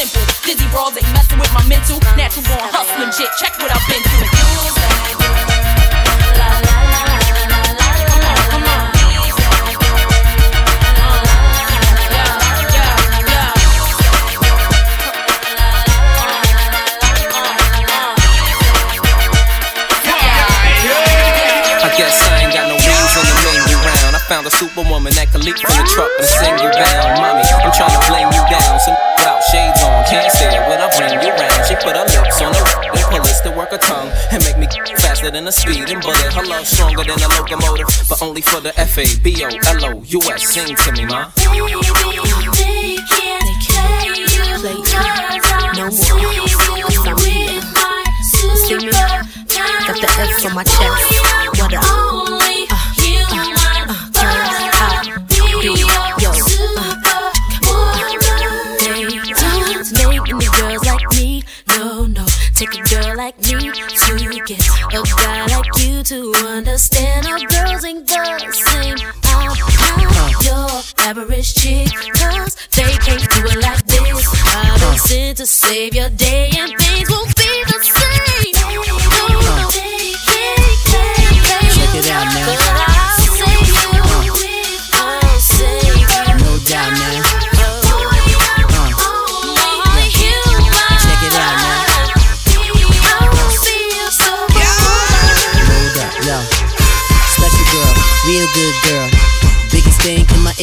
Speaker 10: simple. Dizzy brawls ain't messing with my mental. Natural born hustling shit, check what I've been
Speaker 30: leap from the truck and sing you down. Mommy, I'm trying to blame you down. Some without shades on, can't stare when I bring you round. She put her lips on the and police to work her tongue and make me faster than a speeding bullet. Her love stronger than a locomotive, but only for the F A B O L O U S. Sing to me, ma.
Speaker 31: Got the F on my chest. What up? To get a guy like you to understand how girls ain't the same. I'm not your average chick, cause they can't do it like this. I've sent to save your day and things won't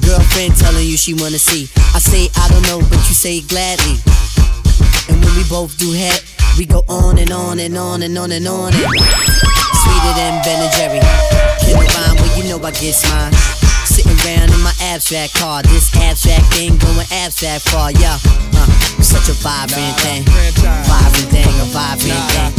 Speaker 21: Girlfriend telling you she wanna see. I say I don't know, but you say gladly. And when we both do head, we go on and on and on and on and on. And sweeter than Ben and Jerry. A rhyme, well you know I get mine. Sitting around in my abstract car, this abstract thing going abstract far, yeah. Uh, such a vibrant thing, vibrant thing, a vibrant thing.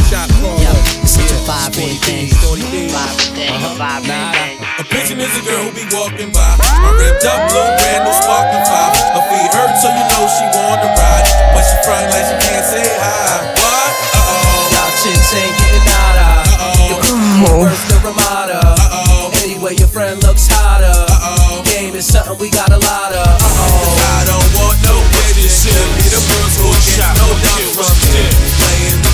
Speaker 21: It's such a vibrant thing, vibrant thing, a vibrant thing.
Speaker 15: A pigeon is a girl who be walking by. My ripped up blue brand new sparking five. Her feet hurt, so you know she want to ride. But she front like she can't say hi. What? Uh oh.
Speaker 32: Y'all chicks ain't getting nada. Uh oh. Worse than Ramada. Uh oh. Anyway, your friend looks hotter. Uh oh. Game is something we got a lot of. Uh oh.
Speaker 15: I don't want no baby shit. Be the girls who get no dumb from shit. Playing the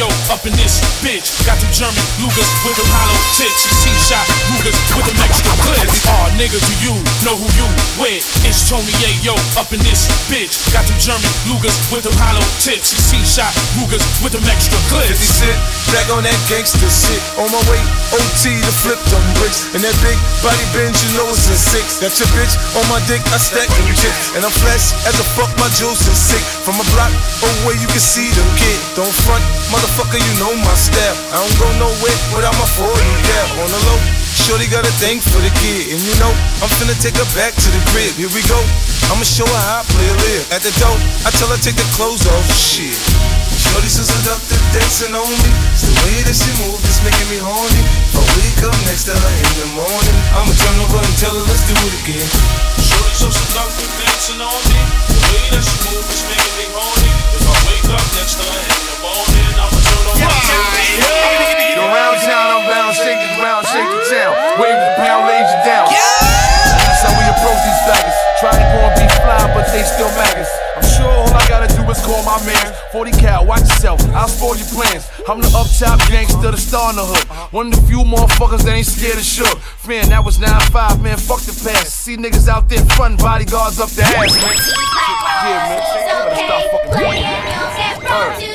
Speaker 12: Yayo up in this bitch. Got them German Lugers with them hollow tips. T-shot Lugas with them extra clips. Aw, nigga, do you know who you with? It's Tony Yayo up in this bitch. Got them German Lugers with them hollow tips. T-shot Lugas with them extra clips.
Speaker 15: 50 cent, back on that gangster shit. On my way, OT to flip them bricks. And that big body bend, you know it's a six. Got your bitch on my dick, I stack them chips. And I'm flash as a fuck, my juice is sick. From a block away, you can see them kid. Don't front, motherfucker, you know my style. I don't go nowhere without my 40 cap. On the low, Shorty got a thing for the kid. And you know, I'm finna take her back to the crib. Here we go. I'ma show her how I play a live. At the door, I tell her take the clothes off. Shit. Shorty so seductive, dancing on me. It's the way that she moves that's making me horny. If I wake up next to her in the morning, I'ma turn over and tell her let's do it again.
Speaker 12: Shorty so seductive, dancing on me. The way that she move is making me horny. If I wake up next to her in the morning, I'ma turn on my
Speaker 29: Go round town, I'm bound, shake the ground, shake the town. Wave the pound, lays you down. That's how we approach these faggots. Try to go and be fly, but they still maggots. I'm sure all I gotta do is call my man. 40 cal, watch yourself, I'll spoil your plans. I'm the up top gangster, the star in the hood. One of the few motherfuckers that ain't scared of shook. Man, that was 9-5, man, fuck the past. See niggas out there frontin' bodyguards up the ass, man. Yeah, man. Better stop fucking playing. Word.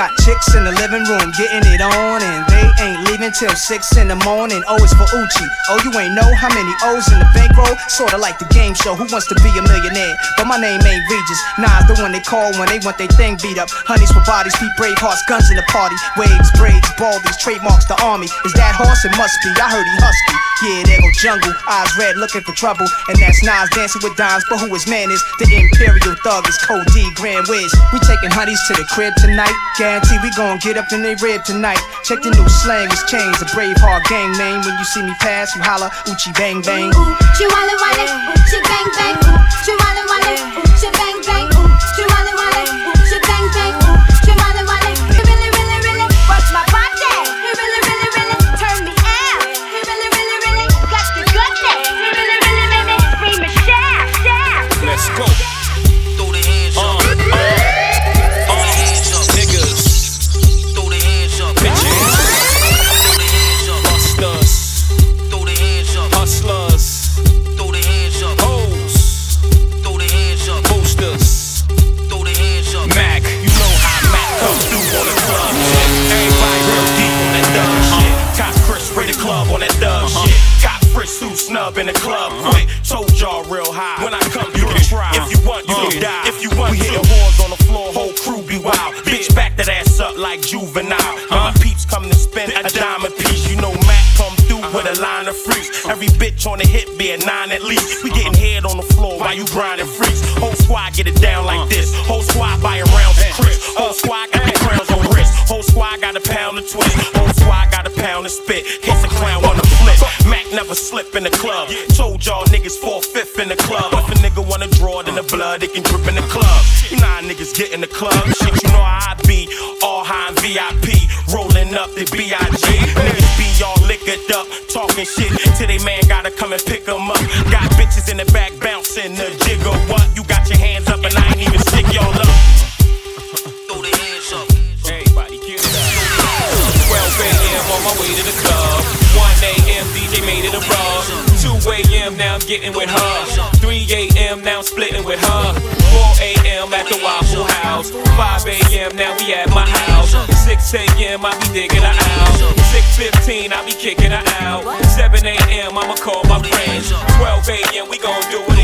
Speaker 33: Got
Speaker 28: chicks in the living room getting it on, and till six in the morning. Oh, o is for Uchi. Oh, you ain't know how many O's in the bankroll? Sorta like the game show, Who Wants to Be a Millionaire? But my name ain't Regis. Nas the one they call when they want their thing beat up. Honeys for bodies, Pete brave hearts, guns in the party. Waves, braids, baldies, trademarks the army. Is that horse? It must be. I heard he husky. Yeah, there go jungle. Eyes red, looking for trouble. And that's Nas dancing with dimes. But who his man is? The Imperial Thug is Code Grand Wiz. We taking honeys to the crib tonight. Guarantee we gon' get up in they rib tonight. Check the new slang, it's changed. A brave heart gang name. When you see me pass, you holla, Uchi bang bang.
Speaker 16: Chihuahua wale, ooh, chibang bang, ooh, chihuahua wale,
Speaker 19: like juvenile. My peeps come to spend a diamond piece. You know Mac come through with a line of freaks. Every bitch on the hit be a nine at least. We getting head on the floor while you grinding freaks. Whole squad get it down like this. Whole squad buy rounds of Chris. Whole squad got the crowns on wrist. Whole squad got a pound of twist. Whole squad got a pound of spit. Hits a clown on the flip. Mac never slip in the club. Told y'all niggas four fifth in the club. If a nigga wanna draw, then the blood it can drip in the club. You know niggas get in the club. Shit, you know how I be. All high and VIP. Rolling up the B.I.G. Niggas be all liquored up. Talking shit till they man gotta come and pick 'em up. Got bitches in the back bouncing the jigger. What? You got your hands up and I ain't even stick y'all up. Throw the hands up. Everybody get up. 12 a.m. on my way to the club. 1 a.m. DJ made it a rub. 2 a.m. now I'm getting with her. 3 a.m. now I'm splitting with her. 4 a.m. at the Waffle House. 5 a.m. now we at my house. 6 a.m. I be digging her out. 6:15 I be kicking her out. 7 a.m. I'ma call my friends. 12 a.m. we gon' do it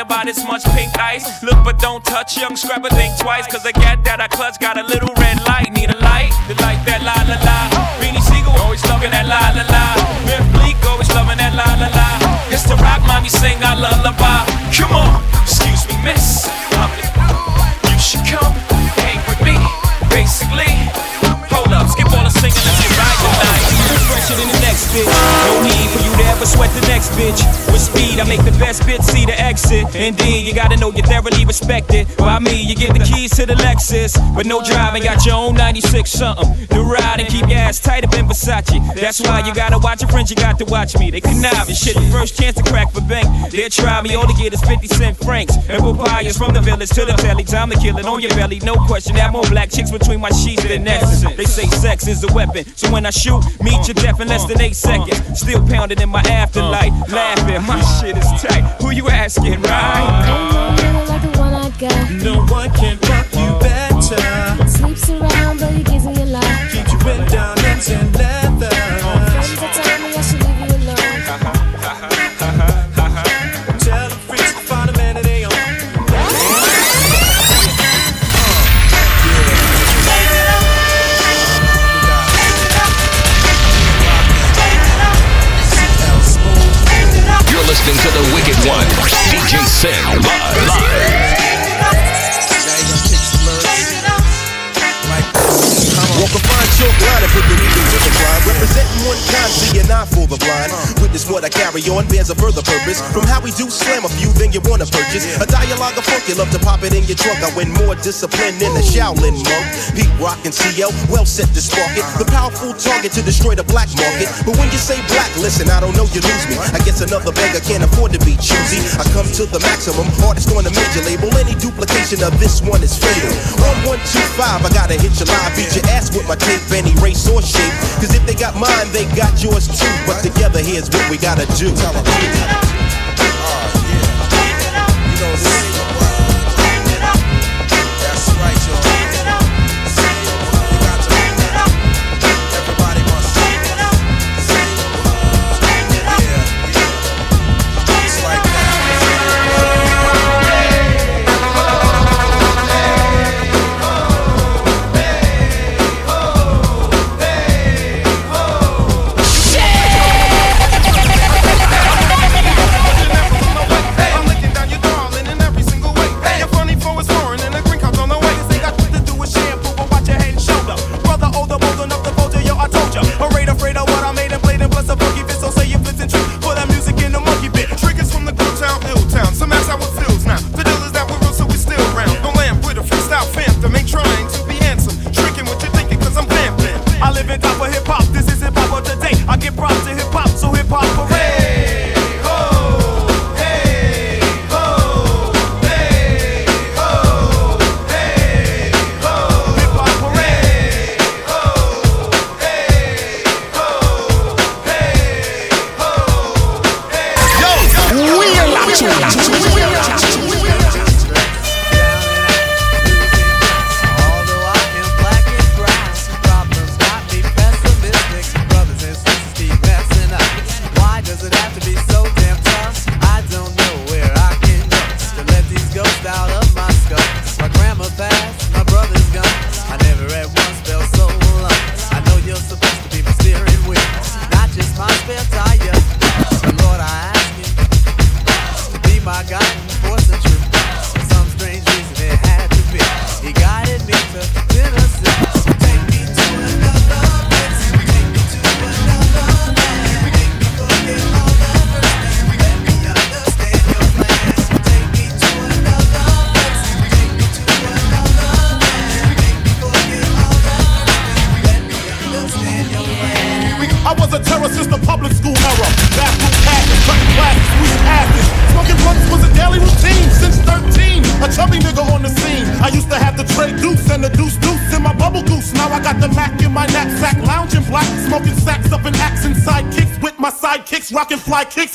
Speaker 34: a watch surrounded by this much pink ice? Look but don't touch, young scrapper think twice. Cause I got that I clutch, got a little red light. Need a light, the light that la la la. Beanie Sigel always loving that la la la. Memphis Bleek always loving that la la la. It's the rock mommy sing our lullaby. Come on, excuse me, miss. I'm You should come hang with me. Basically, hold up, skip all the singing, let's get right tonight.
Speaker 9: Fresher than the next bitch. No need for you to ever sweat the next bitch. With speed, I make the best bitch see the exit. Indeed, you gotta know you're thoroughly respected. By me, you get the keys to the Lexus. But no driving, got your own 96 something. The ride and keep your ass tight up in Versace. That's why you gotta watch your friends, you got to watch me. They connive and shit. The first chance to crack the bank. They'll try me, all they get is 50 cent francs. And papayas from the village to the valley. Time to kill it on your belly, no question. Have more black chicks between my sheets than essence. They say sex is a weapon. So when I shoot, meet your death in less than eight seconds. Still pounding in my afterlife. Laughing, my shit is tight. Who you asking, right?
Speaker 31: Like the one I got.
Speaker 9: No one can fuck you better.
Speaker 31: Sleeps around, but he gives me a lot.
Speaker 9: You in and
Speaker 2: carry on bears a further purpose. From how we do slam a few, then you wanna purchase. A dialogue of funk, you love to pop it in your trunk. I win more discipline than a Shaolin monk. Pete Rock and CL, well set to spark it. The powerful target to destroy the black market. But when you say black, listen, I don't know, you lose me. I guess another beggar can't afford to be choosy. I come to the maximum, artist on a major label. Any duplication of this one is fatal. On 125, I gotta hit your live, beat your ass with my tape, any race or shape. Cause if they got mine, they got yours too. But together, here's what we gotta do.
Speaker 7: I'm
Speaker 12: sidekicks, and fly kicks.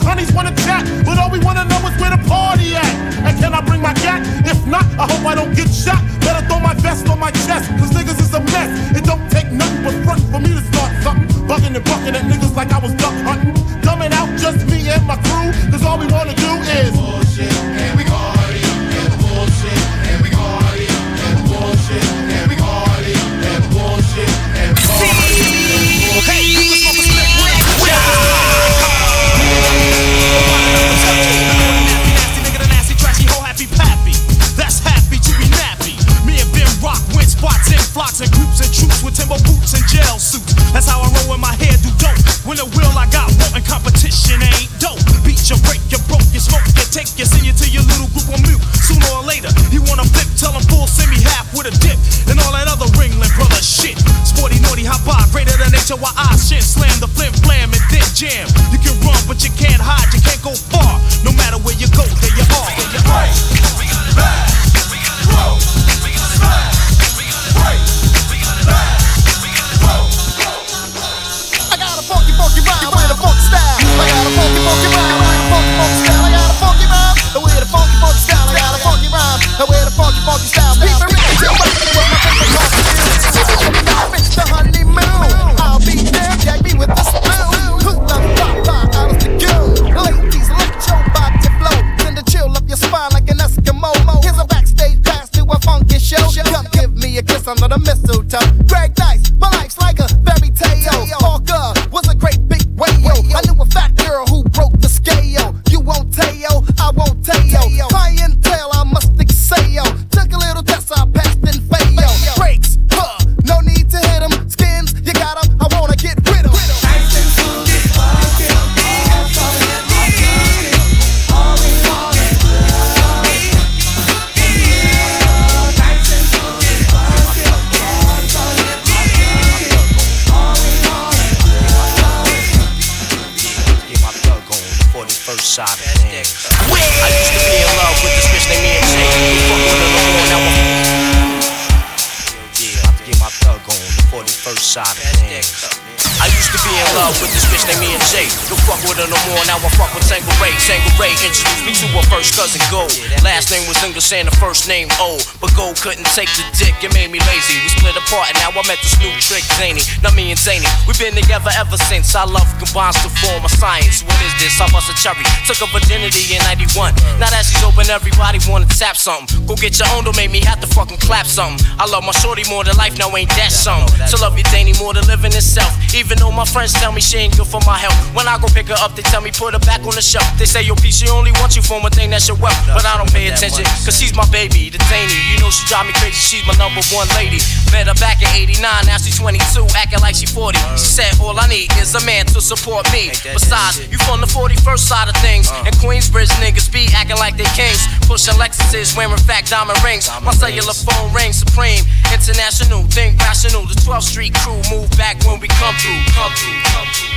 Speaker 23: The dick, made me lazy. We split apart and now I met this new trick, Zany. Now me and Zany, we've been together ever since. Our love combines to form a science. What is this? I bust a cherry. Took her virginity in 91. Now that she's open, everybody wanna tap something. Go get your own, don't make me have to fucking clap something. I love my shorty more than life, now ain't that something? To love you, Danny, more than living itself. Even though my friends tell me she ain't good for my health. When I go pick her up, they tell me put her back on the shelf. They say, yo, P, she only wants you for one thing, that's your wealth. But I don't pay attention, cause she's my baby, the Danny. You know she drive me crazy, she's my number one lady. Met her back in 89, now she's 22, acting like she 40. She said, all I need is a man to support me. Besides, you from the 41st side of things. And Queensbridge niggas be acting like they kings. Pushing Lexuses, wearing fat diamond rings. My cellular phone rings supreme. International, think rational. The 12th Street crew move back when we come through. Come through, come through.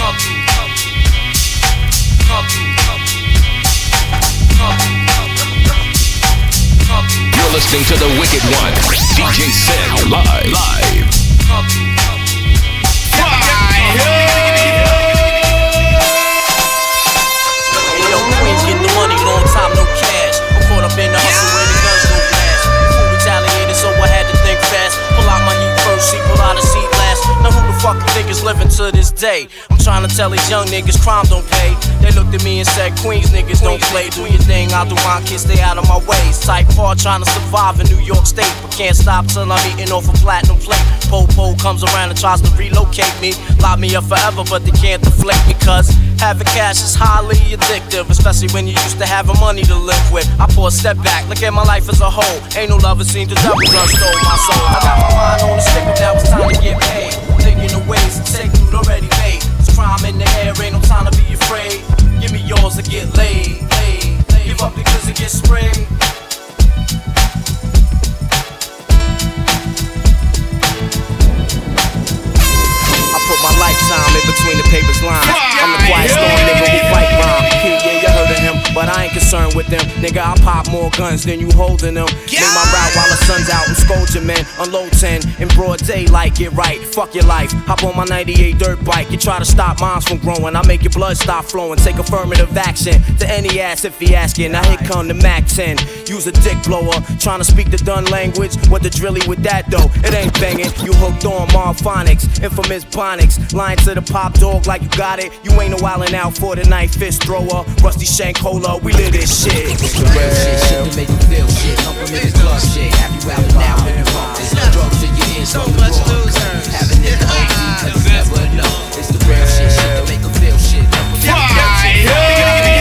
Speaker 23: Come through, come through. Come through, come through. Come through, come through.
Speaker 20: You're listening to the Wicked One, DJ Sin live. Live.
Speaker 23: Hey, yo, Queens get the money, long time no cash. Niggas living to this day? I'm trying to tell these young niggas crime don't pay. They looked at me and said, Queens niggas don't play. Do your thing, I'll do mine, kids, stay out of my way. Type hard trying to survive in New York State, but can't stop till I'm eating off a platinum plate. Po-po comes around and tries to relocate me. Lock me up forever, but they can't deflate me, cause having cash is highly addictive, especially when you used to having money to live with. I pull a step back, look at my life as a whole. Ain't no lover seen the devil done stole my soul. I got my mind on the stick, but now it's time to get paid. Thinking of ways to take loot already made. There's crime in the air, ain't no time to be afraid. Give me yours or get laid. laid, laid. Give up because it gets sprayed. I put my lifetime in between the paper's line. I'm the quiet storm nigga who fight rhyme. But I ain't concerned with them. Nigga, I pop more guns than you holding them. Yeah. My route while the sun's out and scold your men. Unload 10 in broad daylight, get right. Fuck your life. Hop on my 98 dirt bike. You try to stop moms from growing. I make your blood stop flowing. Take affirmative action to any ass if he asking. Now here come the MAC 10. Use a dick blower. Trying to speak the done language. What the drilly with that though? It ain't banging. You hooked on Marphonics, infamous Bonics. Lying to the pop dog like you got it. You ain't no wildin' out for the night. Fist thrower, rusty shank. Dilla, we live this shit.
Speaker 10: Real shit, shit to make you feel shit. Humble niggas club shit. Have you out and out in the bump. Drugs in your ears. So much losers. having it nigga OD, cause you never know. It's the real shit, shit to make you feel shit. Humble niggas club shit.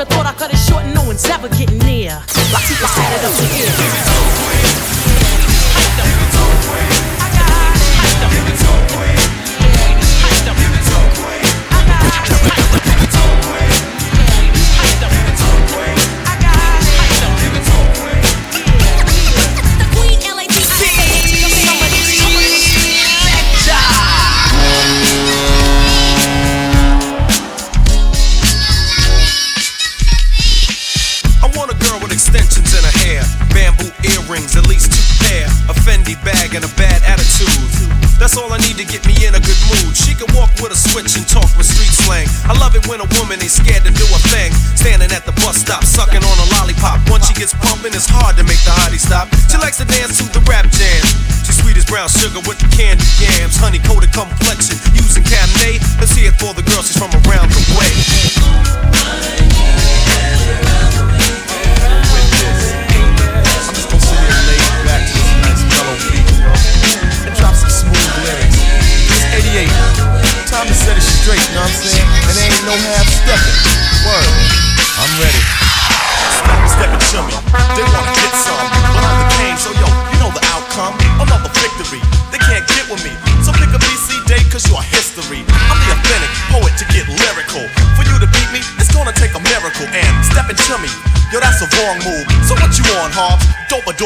Speaker 35: I
Speaker 31: thought I cut it short and no one's ever getting near.
Speaker 15: woman ain't scared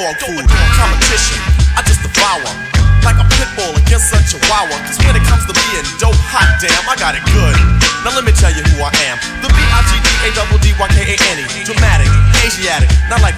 Speaker 20: dog food? Competition, I just devour. Like a pit bull against a chihuahua. Cause when it comes to being dope, hot damn, I got it good. Now let me tell you who I am. The B-I-G-D-A-D-D-Y-K-A-N-E. Dramatic, Asiatic, not like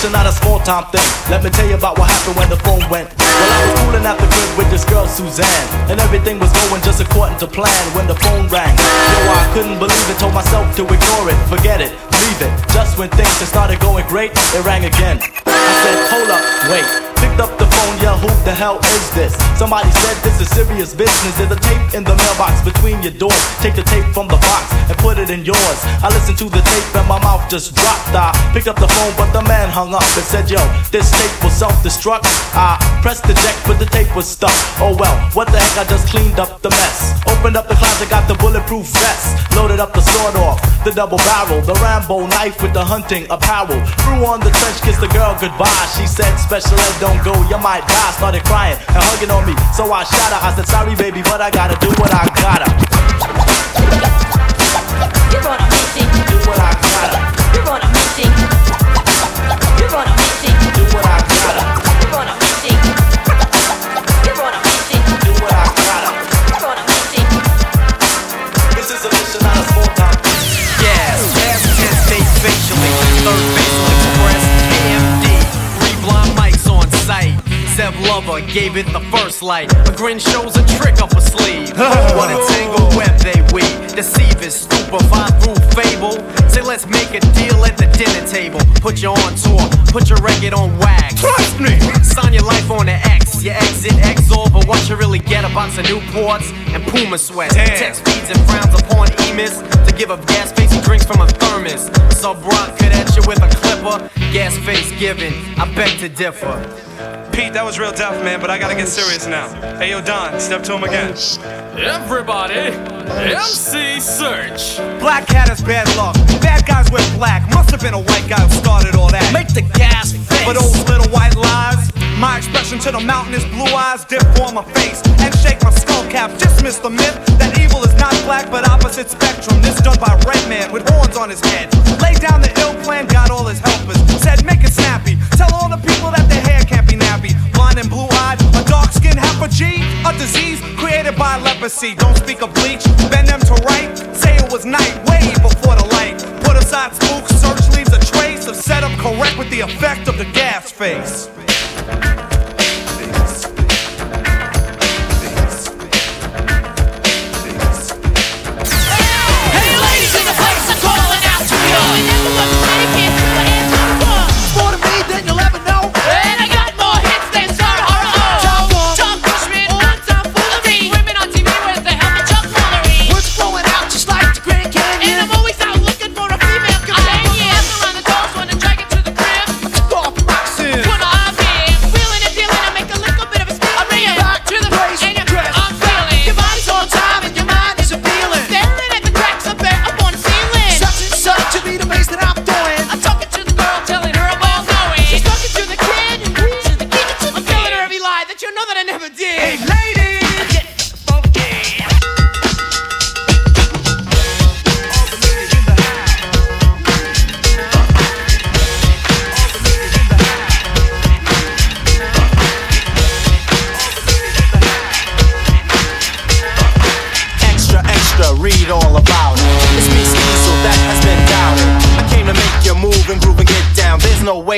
Speaker 20: Is not a
Speaker 23: small time thing. Let me tell you about what happened when the phone went. Well, I was cooling at the crib with this girl Suzanne, and everything was going just according to plan when the phone rang. Yo, I couldn't believe it, told myself to ignore it, forget it, leave it. Just when things had started going great, it rang again. I said, hold up, wait. Picked up the phone, yeah, who the hell is this? Somebody said this is serious business. There's a tape in the mailbox between your doors. Take the tape from the box and put it in yours. I listened to the tape and my mouth just dropped. I picked up the phone, but the man hung up and said, Yo, this tape will self-destruct. I pressed the deck, but the tape was stuck. Oh well, what the heck? I just cleaned up the mess. Opened up the closet, got the bulletproof vest. Loaded up the sword off, the double barrel, the Rambo knife with the hunting apparel. Threw on the trench, kissed the girl goodbye. She said, Special Ed, don't go, you might die. Started crying and hugging on me, so I shot her. I said, Sorry, baby, but I gotta do what I gotta.
Speaker 36: You're on a mission.
Speaker 23: Do what I gotta.
Speaker 19: Lover gave it the first light. A grin shows a trick up a sleeve. what a tangled web they weave. Deceivers, stupefy through fable. Say let's make a deal at the dinner table. Put you on tour, put your record on wax. Trust me. Sign your life on the X. Your exit exor, but what you really get a box of Newports and Puma sweats.
Speaker 23: Damn.
Speaker 19: Text feeds and frowns upon emis to give up gas face drinks from a thermos. Subroc could at you with a clipper. Gas face giving, I beg to differ.
Speaker 37: Pete, that was real tough, man, but I gotta get serious now. Hey, yo, Don, step to him again.
Speaker 38: Everybody, MC Serch.
Speaker 19: Black cat has bad luck. Bad guys wear black. Must have been a white guy who started all that. Make the gas face. For those little white lies. My expression to the mountain is blue eyes dip on my face and shake my skull cap. Dismiss the myth that evil is not black but opposite spectrum. This done by red man with horns on his head. Lay down the ill plan, got all his helpers. Said make it snappy. Tell all the people that their hair can't be nappy. Blind and blue eyed, a dark disease created by leprosy. Don't speak of bleach, bend them to right. Say it was night, way before the light. Put aside spooks, Serch leaves a trace of setup correct with the effect of the gas face.
Speaker 36: Hey, ladies in the place, I'm calling out to you.
Speaker 39: you know
Speaker 19: that I never did. Hey,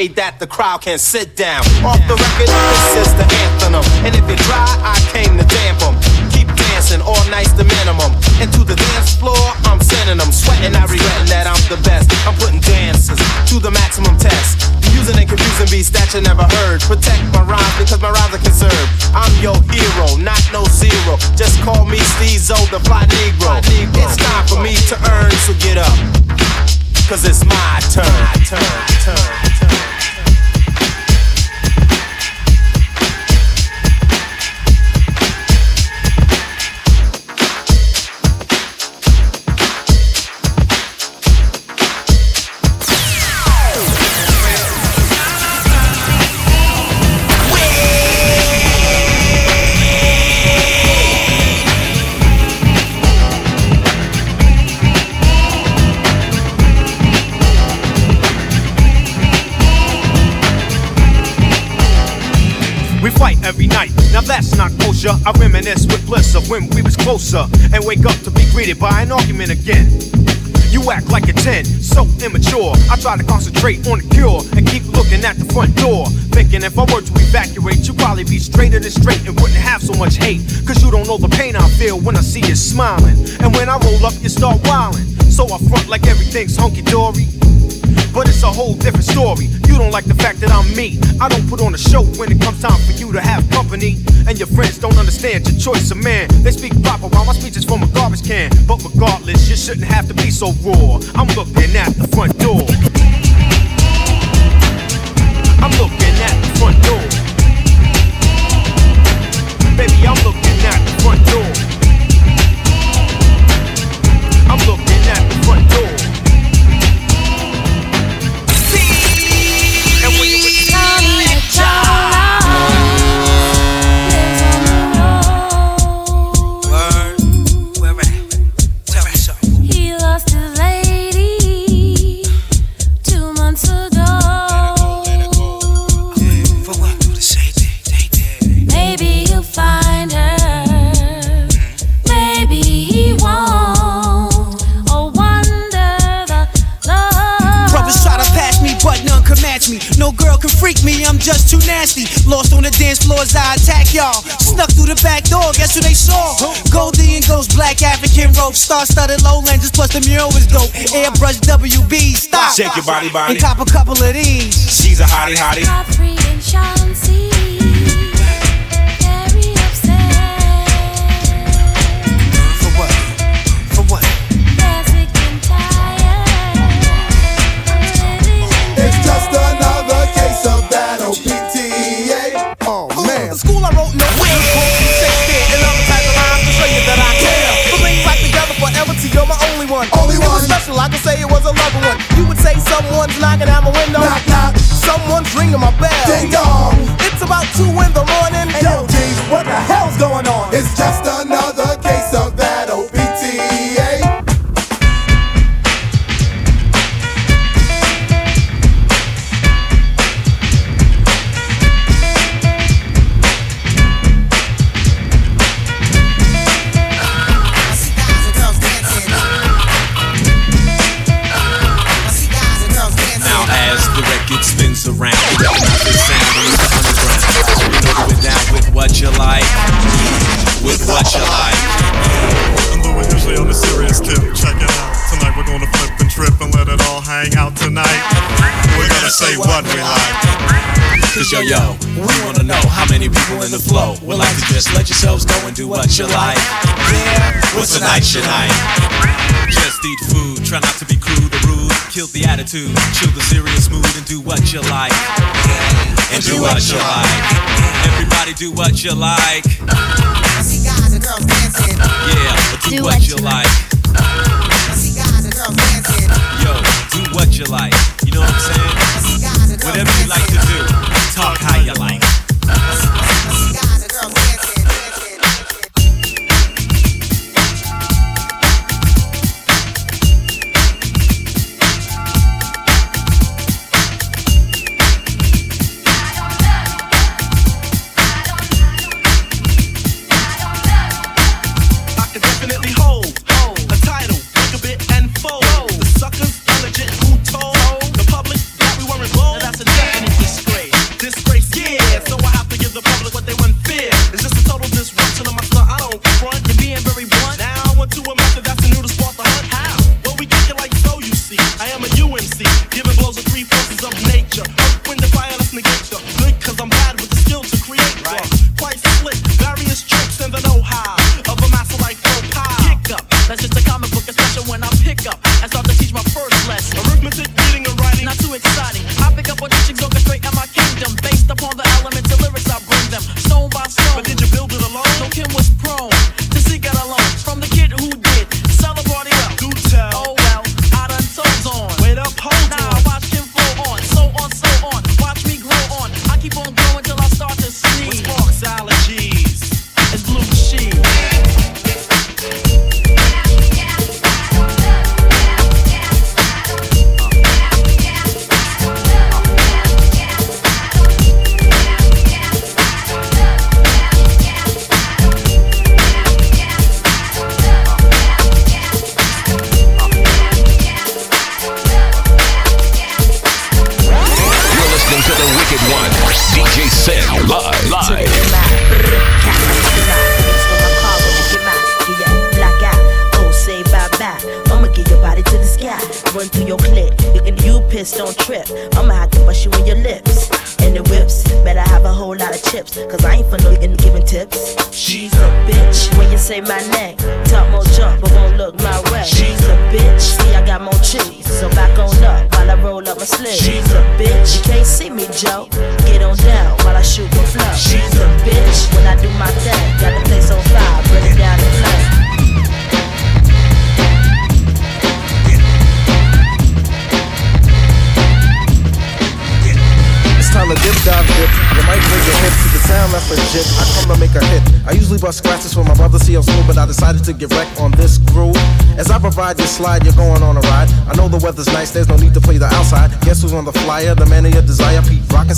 Speaker 19: way that the crowd can sit down. Off the record, this is the anthem. And if you try, I came to damp 'em. Keep dancing, all night's the minimum. And to the dance floor, I'm sending them. Sweating, I regretting that I'm the best. I'm putting dancers to the maximum test. Using and confusing beats that you never heard. Protect my rhymes because my rhymes are conserved. I'm your hero, not no zero. Just call me Steezo, the fly Negro. It's time for me to earn, so get up. Cause it's my turn. turn, turn, turn.
Speaker 31: I reminisce with bliss of when we was closer and wake up to be greeted by an argument again. You act like a 10, so immature. I try to concentrate on the cure and keep looking at the front door. Thinking if I were to evacuate, you'd probably be straighter than straight and wouldn't have so much hate. Cause you don't know the pain I feel when I see you smiling. And when I roll up, you start wilding. So I front like everything's hunky dory. But it's a whole different story. You don't like the fact that I'm me. I don't put on a show when it comes time for you to have company. And your friends don't understand your choice of man. They speak proper while my speech is from a garbage can. But regardless, you shouldn't have to be so raw. I'm looking at the front door. I'm looking at the front door. Baby, I'm looking at the front door.
Speaker 29: Back door, guess who they saw? Goldie and Ghost, black African rope, star studded low lenses, plus the mural is dope. Airbrush WB, stop.
Speaker 40: Shake your body, body.
Speaker 29: And cop a couple of these.
Speaker 40: She's a hottie, hottie.
Speaker 41: Godfrey and Chauncey.
Speaker 29: For what? For what?
Speaker 41: They're sick and tired.
Speaker 13: It's just another case of that OPTA. Oh man.
Speaker 29: The school I wrote no one.
Speaker 13: Only
Speaker 29: it was
Speaker 13: one.
Speaker 29: special, I could say it was a loving one. You would say someone's knocking at my window.
Speaker 13: Knock, knock.
Speaker 29: Someone's ringing my bell.
Speaker 13: Ding dong.
Speaker 29: It's about two in the morning.
Speaker 13: Hey, yo, G, what the hell's going on? It's just another
Speaker 42: hang out tonight. We're gonna say what we like.
Speaker 40: Cause yo yo, we wanna know how many people in the flow would like to just let yourselves go and do what you like. Yeah, what's tonight's your night? Just eat food, try not to be crude or rude. Kill the attitude, chill the serious mood, and do what you like. And do what you like. Everybody do what you like. Yeah, but do what you like. What you like. You know what I'm saying? Whatever you like to do, talk how you like.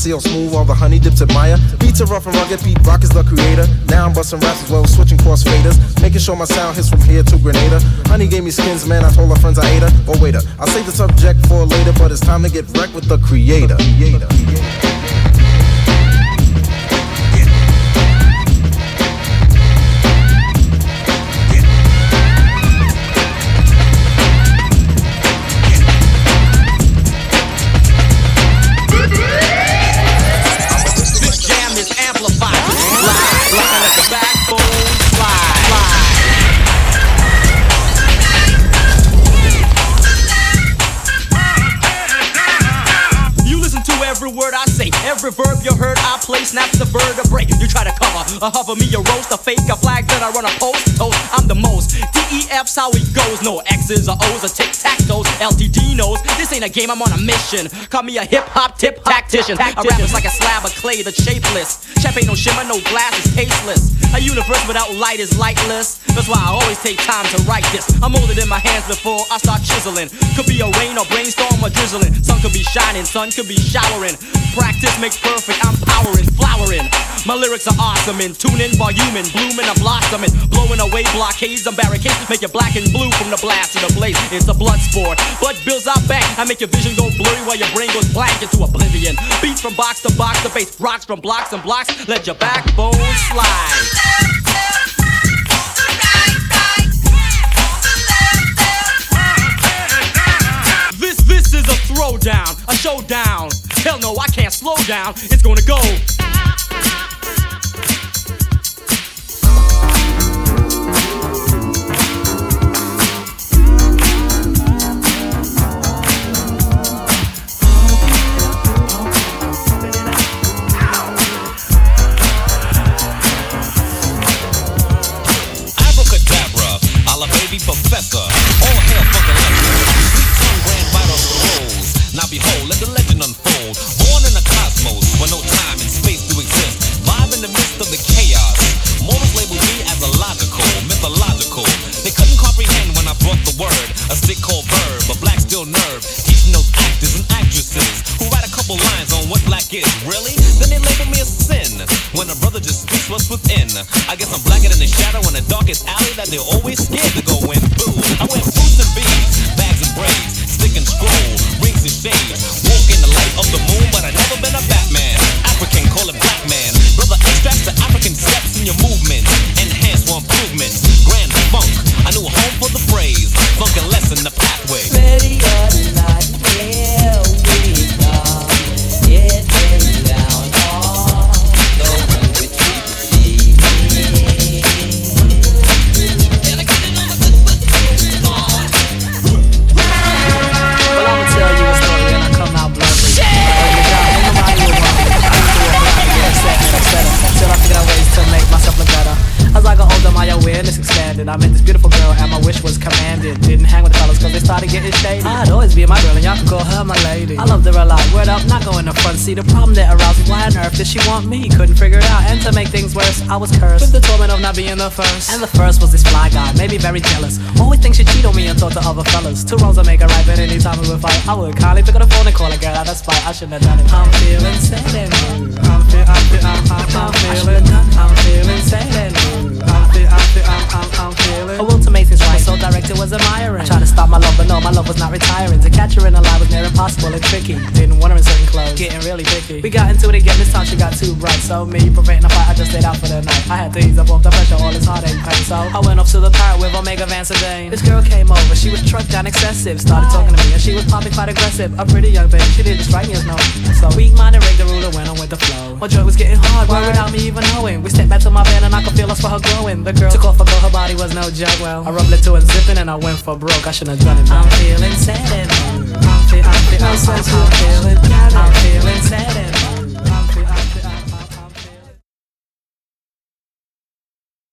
Speaker 2: CL Smooth, all the honey dips admire. Beats are rough and rugged, Pete Rock is the creator. Now I'm busting raps as well, switching cross faders. Making sure my sound hits from here to Grenada. Honey gave me skins, man, I told her friends I ate her. Oh, waiter, I'll save the subject for later, but it's time to get wrecked with the creator. creator.
Speaker 20: This a hover me, a roast, a fake, a flag that I run a post. Toast, I'm the most. DEF's how it goes. No X's or O's or tic tac toes. LTD knows this ain't a game. I'm on a mission. Call me a hip hop tip tactician. I rap is like a slab of clay that's shapeless. Champagne no shimmer, no glass is tasteless. A universe without light is lightless. That's why I always take time to write this. I'm holding in my hands before I start chiseling. Could be a rain or brainstorm or drizzling. Sun could be shining, sun could be showering. Practice makes perfect. I'm powering, flowering. My lyrics are awesome and tuning, voluming, blooming, I'm blossoming, blowing away blockades and barricades. Make you black and blue from the blast to the blaze. It's a blood sport. Blood builds our back. I make your vision go blurry while your brain goes blank into oblivion. Beats from box to box, the bass rocks from blocks and blocks. Let your backbone slide. This this is a throwdown, a showdown. Hell no, I can't slow down. It's gonna go.
Speaker 43: I guess I'm blacker than the shadow in the darkest alley that they're always scared to go
Speaker 44: she want me? Couldn't figure it out, and to make things worse, I was cursed. With the torment of not being the first. And the first was this fly guy, maybe very jealous. Always think she cheat on me and talk to other fellas. Two wrongs will make a right, but anytime we would fight, I would kindly pick up the phone and call a girl out of spite. I shouldn't have done it. I'm feeling sad and blue. I'm, feel, I'm, I'm, I'm, I'm feeling, I'm feeling sad and blue. I'm, I'm, I'm, I'm, I'm feeling. Will to make things right, so direct it was admiring. Tried to stop my love, but no, my love was not retiring. To catch her in a lie was near impossible and tricky. Didn't want her in certain clothes, getting really picky. We got into it again, this time she got too bright. So me preventing a fight, I just stayed out for the night. I had to ease up off the pressure, all this heartache pain. So I went off to the park with Omega Van Sedan. This girl came over, she was trucked down excessive. Started talking to me, and she was popping quite aggressive. A pretty young bitch, she didn't strike me as no. So weak minded, rigged the ruler, went on with the flow. My joint was getting hard, word without me even knowing. We stepped back to my van and I could feel us for her growing. The girl took off her coat, her body was no joke. Well, I rubbed it to and zipping and I went for broke. I shouldn't have done it. Man. I'm feeling sad and I'm, I'm, I'm, I'm, I'm feeling I'm feeling sad and